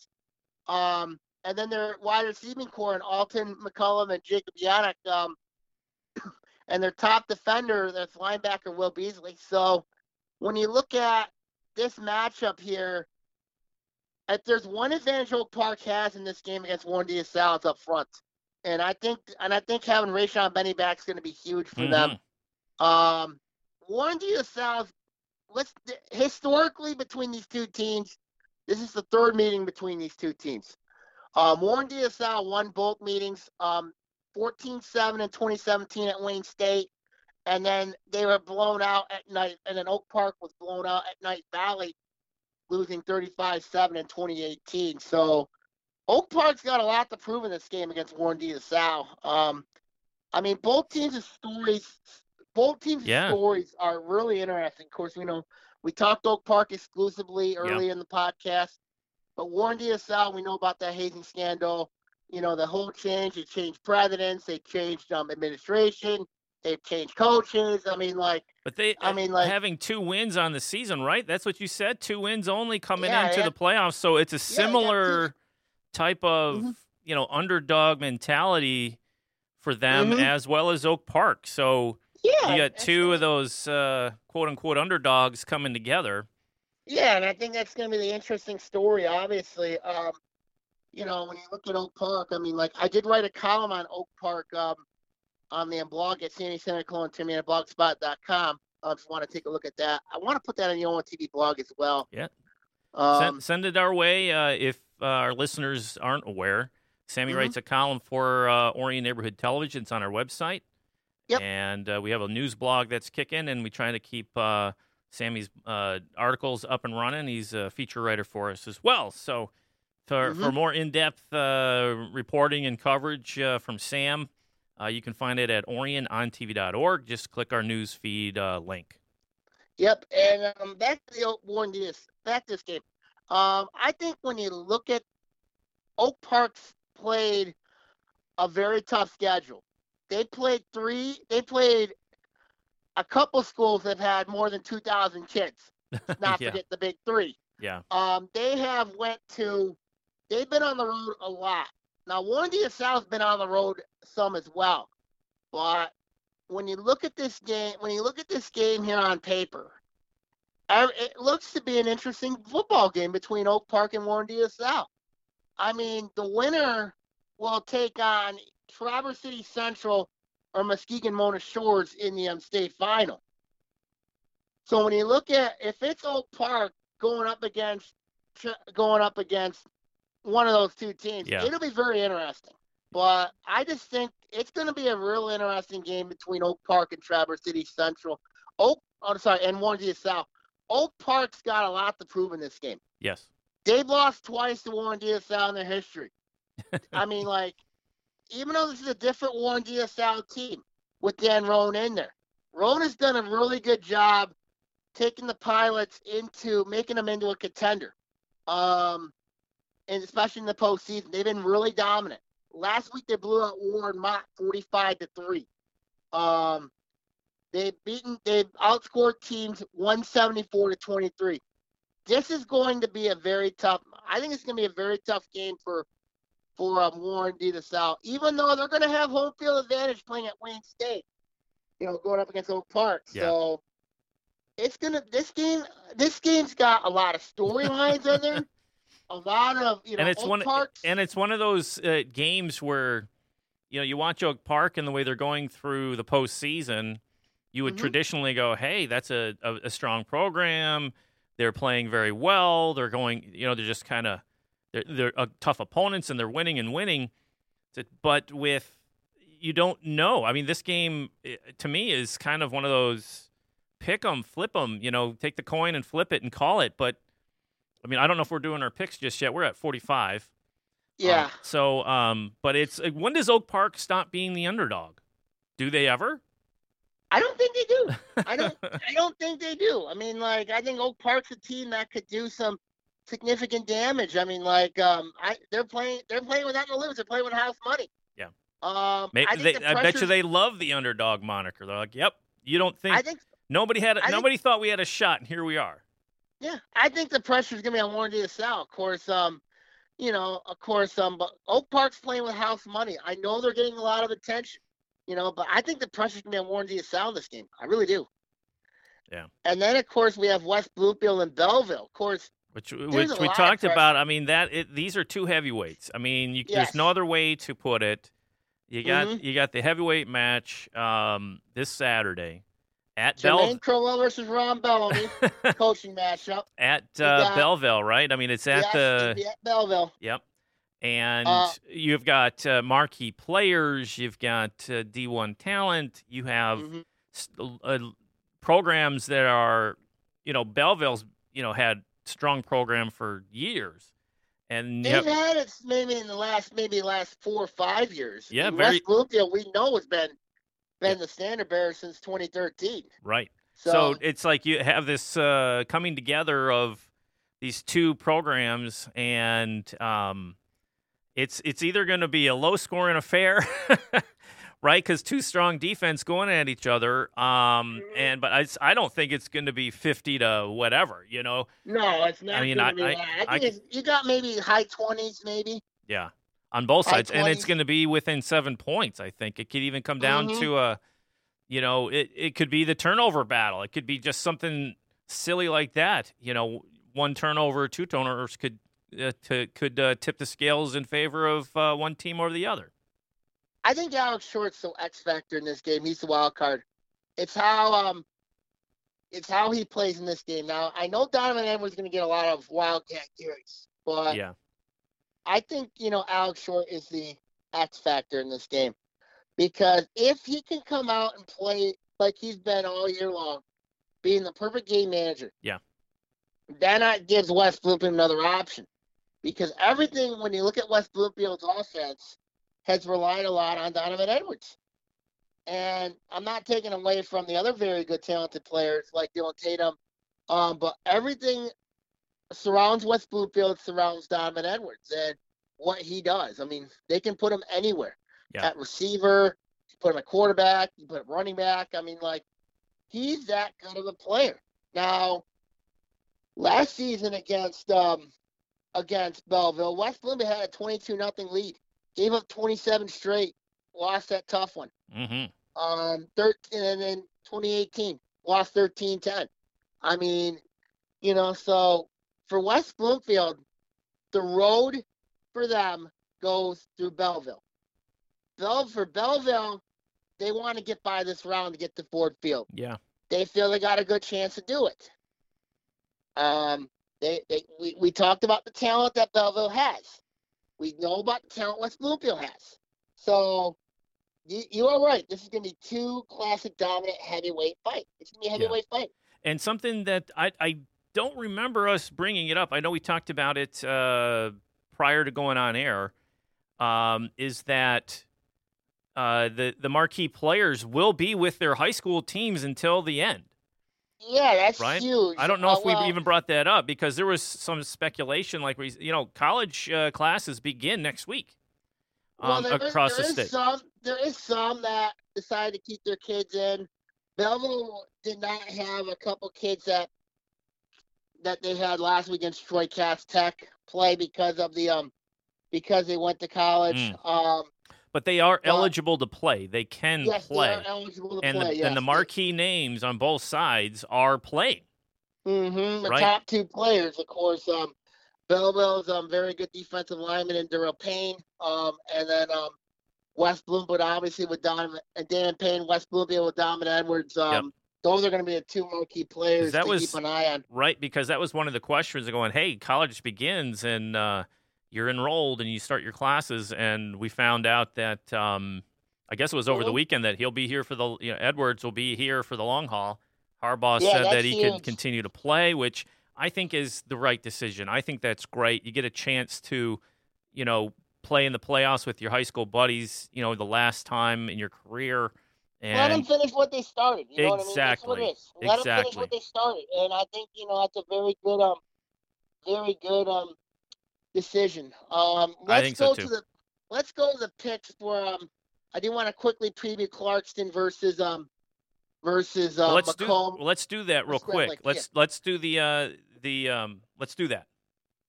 Um, and then their wide receiving core in Alton McCullum and Jacob Yannick. Um, *coughs* and their top defender, that's linebacker Will Beasley. So when you look at this matchup here, if there's one advantage Oak Park has in this game against Warren DSL, it's up front. And I think and I think having Rayshon Benny back is going to be huge for them. Um, La let's historically between these two teams, this is the third meeting between these two teams. Um, Warren Salle won both meetings, um, 14-7 in 2017 at Wayne State, and then they were blown out at night, and then Oak Park was blown out at Night Valley, losing 35-7 in 2018. So Oak Park's got a lot to prove in this game against Warren Salle. Um, I mean, both teams' stories, both teams' Yeah. stories are really interesting. Of course, we know we talked Oak Park exclusively early in the podcast, but Warren Salle, we know about that hazing scandal. You know, the whole change. They changed presidents. They changed um, administration. They've changed coaches. I mean, like, But they, I mean, like- having two wins on the season, right? That's what you said. Two wins only coming Yeah, into yeah. the playoffs. So it's a Yeah, they got two- similar type of Mhm. you know underdog mentality for them Mhm. as well as Oak Park. So yeah, you got two of those uh, quote unquote underdogs coming together. Yeah, and I think that's going to be the interesting story. Obviously, um, you know, when you look at Oak Park, I mean, like I did write a column on Oak Park um, on the blog at Sandy Claus and Timmy at blogspot.com. If you want to take a look at that, I want to put that on the ONTV blog as well. Yeah. Um, send, send it our way uh, if uh, our listeners aren't aware. Sammy Mhm. writes a column for uh, Orient Neighborhood Television. It's on our website. Yep. And uh, we have a news blog that's kicking, and we try to keep uh, Sammy's uh, articles up and running. He's a feature writer for us as well. So for, for Mhm. more in depth uh, reporting and coverage uh, from Sam, uh, you can find it at orientontv.org. Just click our news feed uh, link. Yep, and um, back to the Warren this back to this game. Um, I think when you look at Oak Park's played a very tough schedule. They played three. They played a couple schools that have had more than two thousand kids. *laughs* Not yeah. forget the big three. Yeah. Um, they have went to. They've been on the road a lot. Now, La Salle's been on the road some as well, but when you look at this game, when you look at this game here on paper, it looks to be an interesting football game between Oak Park and Warren Salle. I mean, the winner will take on Traverse City Central or Muskegon Mona Shores in the um, state final. So when you look at if it's Oak Park going up against going up against one of those two teams, Yeah. it'll be very interesting. But I just think it's going to be a real interesting game between Oak Park and Traverse City Central. Oak, oh, sorry, and Warren La Oak Park's got a lot to prove in this game. Yes. They've lost twice to Warren De La in their history. *laughs* I mean, like, even though this is a different De La team with Dan Roan in there, Roan has done a really good job taking the pilots into making them into a contender. Um, and especially in the postseason, they've been really dominant. Last week they blew out Warren Mott forty-five to three. Um, they've beaten, they've outscored teams one seventy-four to twenty-three. This is going to be a very tough. I think it's going to be a very tough game for for um, Warren D. Salle, even though they're going to have home field advantage playing at Wayne State. You know, going up against Oak Park. Yeah. So it's gonna this game. This game's got a lot of storylines in there. *laughs* A lot of you know. and it's Oak one Park's, and it's one of those uh, games where you know you watch Oak Park and the way they're going through the postseason, you would Mhm. traditionally go, "Hey, that's a, a, a strong program. They're playing very well. They're going, you know, they're just kind of they're, they're uh, tough opponents and they're winning and winning." But with you don't know. I mean, this game to me is kind of one of those pick 'em, flip 'em. You know, take the coin and flip it and call it. But I mean, I don't know if we're doing our picks just yet. We're at 45. yeah. Uh, so, um, but it's uh, when does Oak Park stop being the underdog? Do they ever? I don't think they do. I don't. *laughs* I don't think they do. I mean, like, I think Oak Park's a team that could do some significant damage. I mean, like, um, I they're playing. They're playing without to lose. They're playing with house money. Yeah. Um, May- I, think they, the I bet you they love the underdog moniker. They're like, "Yep, you don't think I think. nobody had think- nobody thought we had a shot, and here we are." Yeah, I think the pressure's gonna be on Warren Salle. Of course, um, you know, of course, um, but Oak Park's playing with house money. I know they're getting a lot of attention, you know, but I think the pressure's gonna be on Warren De La this game. I really do. Yeah. And then of course we have West Bloomfield and Belleville. Of course, Which There's which we talked about. I mean, that it, these are two heavyweights. I mean, you, there's no other way to put it. You got Mhm. you got the heavyweight match um, this Saturday, At Bell Jermaine Crowell versus Ron Bellamy *laughs* coaching matchup. at uh, Belleville, right? I mean, it's at Yes, the at Belleville. Yep. And Uh, you've got uh, marquee players, you've got uh, D1 talent, you have Mhm. s- uh, programs that are, you know, Belleville's, you know, had strong program for years. And They've have, had it maybe in the last maybe last four or five years. Yeah, And very- West Bloomfield we know has been been the standard bearer since 2013. right. So, So it's like you have this uh, coming together of these two programs, and um, it's it's either going to be a low scoring affair, *laughs* right? Because two strong defense going at each other, um, Mm-hmm. and but I, I don't think it's going to be fifty to whatever, you know? no, it's not. I mean, I- be I- that. I I think it's, you got maybe high 20s, maybe. Yeah, on both High sides, and it's going to be within seven points. I think it could even come down Mhm. to a, you know, it it could be the turnover battle. It could be just something silly like that. You know, one turnover, two turnovers could uh, to, could uh, tip the scales in favor of uh, one team or the other. I think Alex Short's the X factor in this game. He's the wild card. It's how um, it's how he plays in this game. Now I know Donovan Edwards is going to get a lot of wildcat carries, but yeah, I think you know Alex Short is the X factor in this game because if he can come out and play like he's been all year long, being the perfect game manager, Yeah. then that gives West Bloomfield another option because everything when you look at West Bloomfield's offense has relied a lot on Donovan Edwards. And I'm not taking away from the other very good talented players like Dylan Tatum, um, but everything surrounds West Bloomfield surrounds Donovan Edwards and what he does. I mean, they can put him anywhere. Yeah. At receiver, you put him at quarterback, you put him running back. I mean, like he's that good of a player. Now, last season against um against Belleville, West Bloomfield had a 22 nothing lead, gave up 27 straight, lost that tough one. hmm Um, 13 and then 2018 lost 13-10. I mean, you know, so for West Bloomfield, the road for them goes through Belleville. Bell for Belleville, they want to get by this round to get to Ford Field. yeah, They feel they got a good chance to do it. Um, they, they we, we talked about the talent that Belleville has. We know about the talent West Bloomfield has. So you, you are right. This is going to be two classic dominant heavyweight fight. It's going to be a Yeah. heavyweight fight. and something that I I don't remember us bringing it up. I know we talked about it uh, prior to going on air. Um, is that uh, the the marquee players will be with their high school teams until the end? Yeah, that's Right? huge. I don't know Uh, if we well, even brought that up because there was some speculation, like we, you know, college uh, classes begin next week well, um, is- across there the is state. Some, there is some that decided to keep their kids in. Belleville did not have a couple kids that that they had last week against Troy Cass Tech play because of the um because they went to college. Mm. Um, But they are Well, eligible to play. They can yes, play, they eligible to and play. the yes. and the marquee names on both sides are playing. Mm-hmm. The Right. top two players, of course, um, Belleville's um very good defensive lineman in Daryl Payne, um, and then um, West Bloomfield obviously with Donovan and Dan Payne, West Bloomfield with Donovan Edwards. Um, Those are going to be the two marquee players that to was- keep an eye on. Right, because that was one of the questions going, hey, college begins and uh, you're enrolled and you start your classes. And we found out that, um, I guess it was over the Mhm. weekend that he'll be here for the, you know, Edwards will be here for the long haul. Harbaugh Yeah, said that he could continue to play, which I think is the right decision. I think that's great. You get a chance to, you know, play in the playoffs with your high school buddies, you know, the last time in your career. And Let them finish what they started. You know what I mean? That's what Exactly. it is. Let them finish what they started, and I think you know that's a very good um, very good um, decision. Um, let's so, go too. to the let's go to the picks for um. I do want to quickly preview Clarkston versus um versus Well, let's do let's do that real Let's quick. like, let's let's do the uh the um let's do that.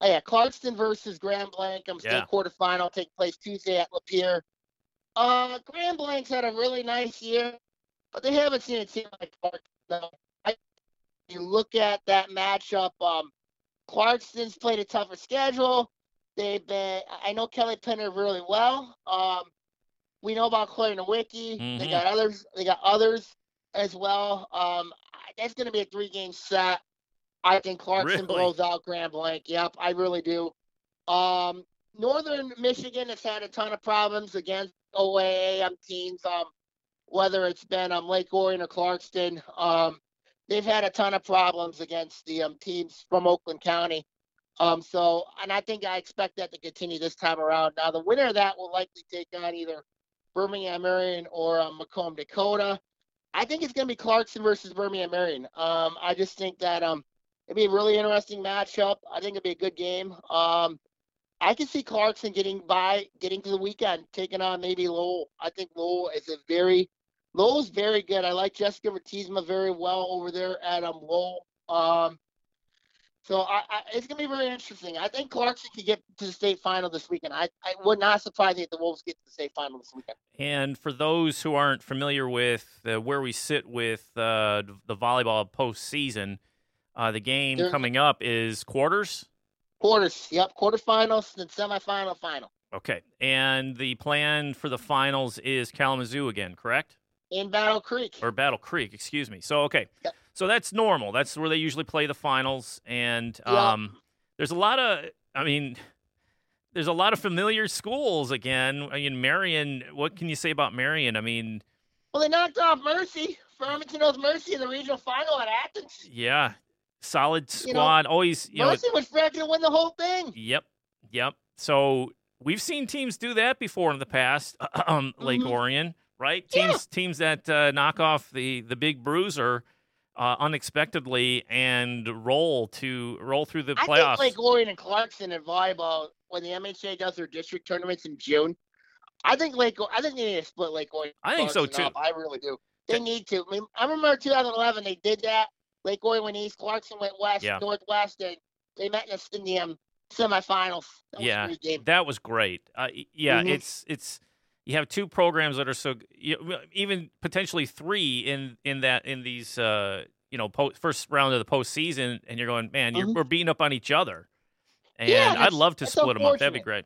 Oh, yeah, Clarkston versus Grand Blanc. I'm state Yeah. quarterfinal take place Tuesday at Lapeer. Uh, Grand Blanc's had a really nice year, but they haven't seen a team like Clarkston. No. I, you look at that matchup. Um, Clarkston's played a tougher schedule. They've been. I know Kelly Penner really well. Um, we know about Claire Nowicki. They Mhm. got others. They got others. as well. Um, that's going to be a three-game set. I think Clarkston Really? blows out Grand Blanc. Yep, I really do. Um, Northern Michigan has had a ton of problems against OAA um, teams. Um, whether it's been um, Lake Orion or Clarkston, um, they've had a ton of problems against the um, teams from Oakland County. Um, so, and I think I expect that to continue this time around. Now, the winner of that will likely take on either Birmingham Marian or um, Macomb Dakota. I think it's going to be Clarkston versus Birmingham Marian. Um, I just think that um, it'd be a really interesting matchup. I think it'd be a good game. Um, I can see Clarkston getting by, getting to the weekend, taking on maybe Lowell. I think Lowell is a very, Lowell's very good. I like Jessica Vertiesma very well over there at um, Lowell. Um, so I, I, it's going to be very interesting. I think Clarkston could get to the state final this weekend. I, I would not surprise me if the Wolves get to the state final this weekend. And for those who aren't familiar with uh, where we sit with uh, the volleyball postseason, uh, the game There- coming up is quarters. Quarters, yep, quarterfinals, then semifinal, final. Okay. And the plan for the finals is Kalamazoo again, correct? In Battle Creek. Or Battle Creek, excuse me. So, okay. Yep. So that's normal. That's where they usually play the finals. And Yeah. um, there's a lot of, I mean, there's a lot of familiar schools again. I mean, Marian, what can you say about Marian? I mean, Well, they knocked off Mercy. Farmington knows Mercy in the regional final at Athens. yeah, solid You know, squad. Always, you know, was projected to win the whole thing. Yep, yep. So we've seen teams do that before in the past. *clears throat* um, Lake Mhm. Orion, right? Yeah. Teams teams that uh, knock off the the big bruiser uh, unexpectedly and roll to roll through the I playoffs. I think Lake Orion and Clarkston and volleyball, when the MHA does their district tournaments in June, I think Lake, I think they need to split Lake Orion. I think so, too. up. I really do. They need to. I, mean, I remember 2011 they did that. Lake Orion went east, Clarkston went west, Yeah. northwest, and they met in the, in the um, semifinals. That was Yeah. game. that was great. Uh, yeah, Mhm. it's it's you have two programs that are so you even potentially three in in that in these uh, you know po- first round of the postseason, and you're going, man, you're, Mhm. we're beating up on each other. And Yeah, I'd love to split them up. That'd be great.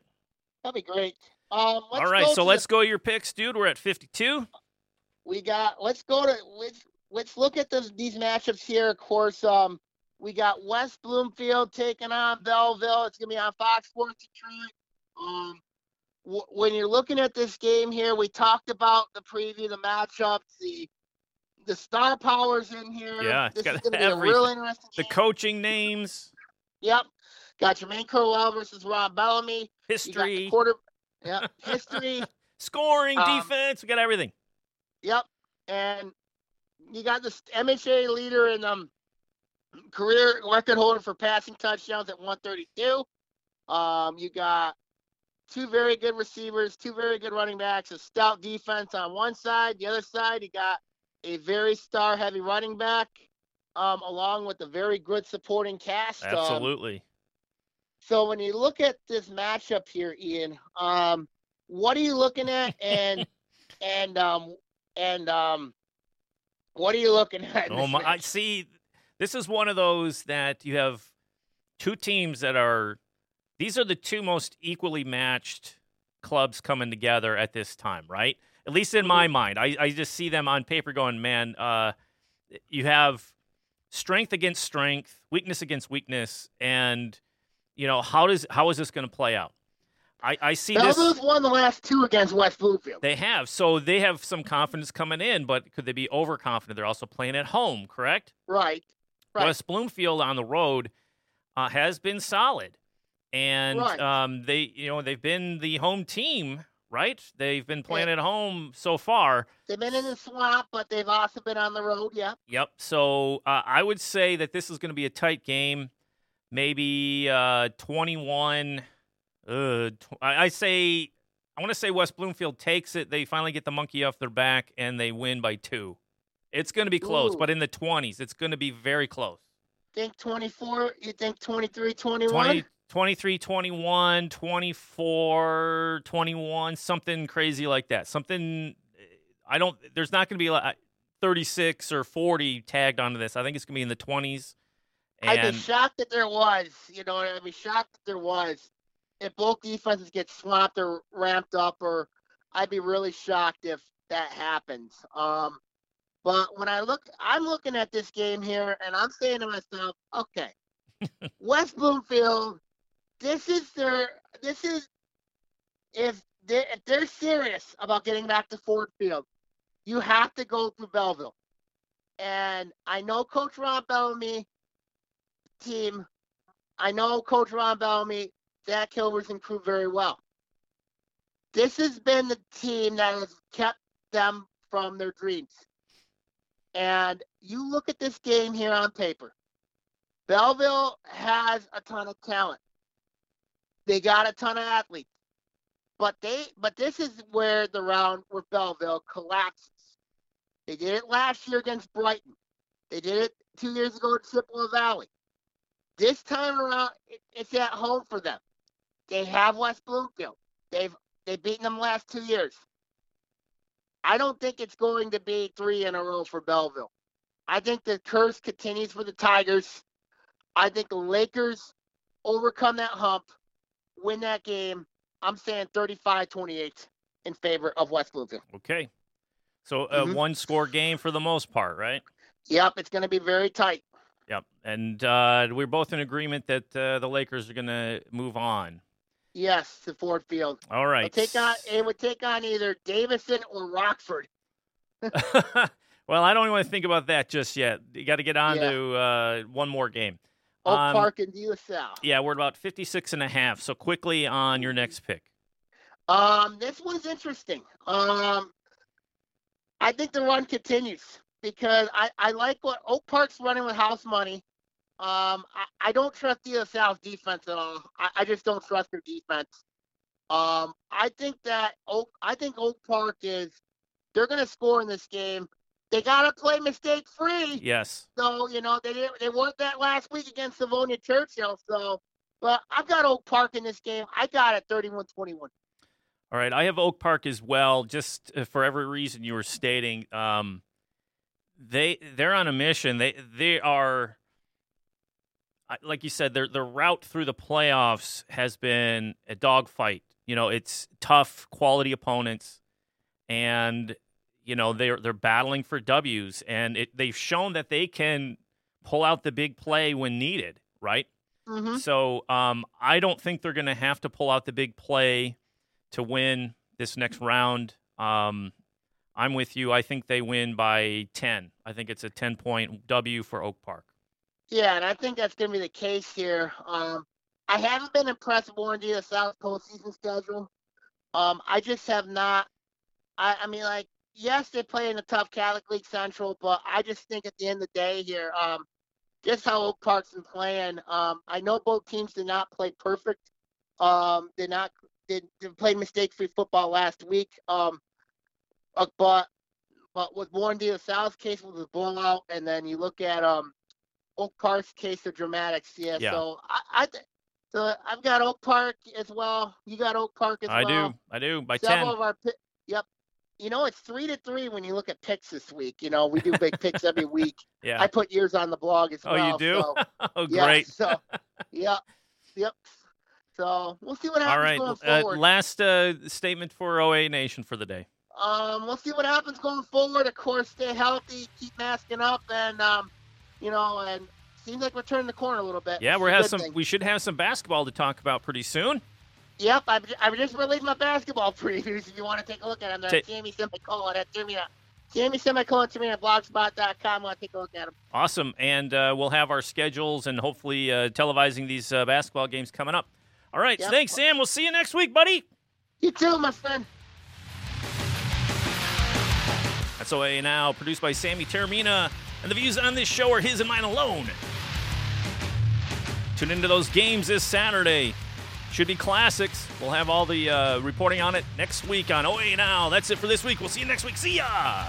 That'd be great. Um, let's All right, go so let's the, go your picks, dude. We're at 52. we got. Let's go to let's let's look at this, these matchups here. Of course, um, we got West Bloomfield taking on Belleville. It's gonna be on Fox Sports Detroit. Um, w- when you're looking at this game here, we talked about the preview, the matchups, the the star powers in here. Yeah, this got is gonna be a real interesting The game. coaching names, Yep. Got Jermaine Crowell versus Ron Bellamy. You got the history, quarter. Yep. History. *laughs* scoring, Um, defense. We got everything. Yep. And you got this MHA leader in um career record holder for passing touchdowns at 132. Um, you got two very good receivers, two very good running backs, a stout defense on one side. The other side, you got a very star heavy running back, um, along with a very good supporting cast. Um, Absolutely. so when you look at this matchup here, Ian, um, what are you looking at, *laughs* and and um and um, what are you looking at? Oh my! I see. This is one of those that you have two teams that are. These are the two most equally matched clubs coming together at this time, right? At least in my mind, I, I just see them on paper going, man. Uh, you have strength against strength, weakness against weakness, and you know how does how is this going to play out? I, I see this. Belleville's won the last two against West Bloomfield. They have. So they have some confidence coming in, but could they be overconfident? They're also playing at home, correct? right. Right. West Bloomfield on the road uh, has been solid. And Right. um, they, you know, they've been the home team, right? They've been playing at home so far. They've been in the swamp, but they've also been on the road. Yeah. Yep. So uh, I would say that this is going to be a tight game. Maybe uh, 21. Uh, tw- I, I say, I want to say West Bloomfield takes it. They finally get the monkey off their back and they win by two. It's going to be close, Ooh. but in the 20s, it's going to be very close. Think 24. You think 23, 21? 20, 23, 21, 24, 21, something crazy like that. Something, I don't, there's not going to be like 36 or 40 tagged onto this. I think it's going to be in the 20s. I'd be shocked that there was. You know, I'd be shocked that there was. If both defenses get swapped or ramped up, or I'd be really shocked if that happens. Um, But when I look, I'm looking at this game here, and I'm saying to myself, okay, *laughs* West Bloomfield, this is their, this is if they if they're serious about getting back to Ford Field, you have to go through Belleville. And I know Coach Ron Bellamy team. I know Coach Ron Bellamy, Zach Hilvers and crew very well. This has been the team that has kept them from their dreams. And you look at this game here on paper. Belleville has a ton of talent. They got a ton of athletes. But they but this is where the round with Belleville collapses. They did it last year against Brighton. They did it two years ago at Chippewa Valley. This time around, it, it's at home for them. They have West Bloomfield. They've they've beaten them last two years. I don't think it's going to be three in a row for Belleville. I think the curse continues for the Tigers. I think the Lakers overcome that hump, win that game. I'm saying 35-28 in favor of West Bloomfield. Okay. So a Mhm. one score game for the most part, right? Yep, it's going to be very tight. Yep. And uh, we're both in agreement that uh, the Lakers are going to move on. Yes, to Ford Field. All right. Take on it would take on either Davison or Rockford. *laughs* well, I don't even want to think about that just yet. You got to get on Yeah. to uh, one more game. Oak Um, Park and De La Yeah, we're about 56 and a half. So quickly on your next pick. Um, this one's interesting. Um, I think the run continues because I, I like what Oak Park's running with house money. Um, I, I don't trust De La defense at all. I, I just don't trust their defense. Um, I think that Oak I think Oak Park is they're gonna score in this game. They gotta play mistake free. Yes. So you know they didn't, they weren't that last week against Livonia Churchill. So, but I've got Oak Park in this game. I got it 31-21. All right, I have Oak Park as well. Just uh, for every reason you were stating, um, they they're on a mission. They they are, like you said, their their route through the playoffs has been a dogfight. You know, it's tough, quality opponents, and you know they're they're battling for W's, and it, they've shown that they can pull out the big play when needed. Right. Mm-hmm. So um, I don't think they're going to have to pull out the big play to win this next round. Um, I'm with you. I think they win by 10. I think it's a 10 point W for Oak Park. Yeah, and I think that's going to be the case here. Um, I haven't been impressed with Warren De La Salle's postseason schedule. Um, I just have not. I, I mean, like, yes, they play in a tough Catholic League Central, but I just think at the end of the day here, um, just how Oak Park's been playing. Um, I know both teams did not play perfect. Um, did not did, did play mistake-free football last week. Um, uh, but but with Warren De La Salle's case with the blowout, and then you look at um Oak Park's case of dramatics. Yeah. Yeah. So I, I th- so I've got Oak Park as well. You got Oak Park as I well. I do. I do. By Several 10. of our. You know, it's three to three when you look at picks this week. You know, we do big *laughs* picks every week. Yeah. I put yours on the blog as oh, well. Oh, you do? So, *laughs* oh, yeah, great. So, yep, yep. So we'll see what happens All right. going Uh, forward. last uh, statement for OA Nation for the day. Um, we'll see what happens going forward. Of course, stay healthy, keep masking up, and um, you know, and seems like we're turning the corner a little bit. Yeah, we're have some. thing. We should have some basketball to talk about pretty soon. Yep, I've, I've just released my basketball previews. If you want to take a look at them, they're Ta- at Jamie Semicolon at Jimmy. Jamie Semicolon to me at blogspot.com. Want to take a look at them? Awesome. And uh, we'll have our schedules and hopefully uh, televising these uh, basketball games coming up. All right. Yep. Thanks, Sam. We'll see you next week, buddy. You too, my friend. That's OA Now, produced by Sammy Terramina, and the views on this show are his and mine alone. Tune into those games this Saturday. Should be classics. We'll have all the uh, reporting on it next week on OA Now. That's it for this week. We'll see you next week. See ya!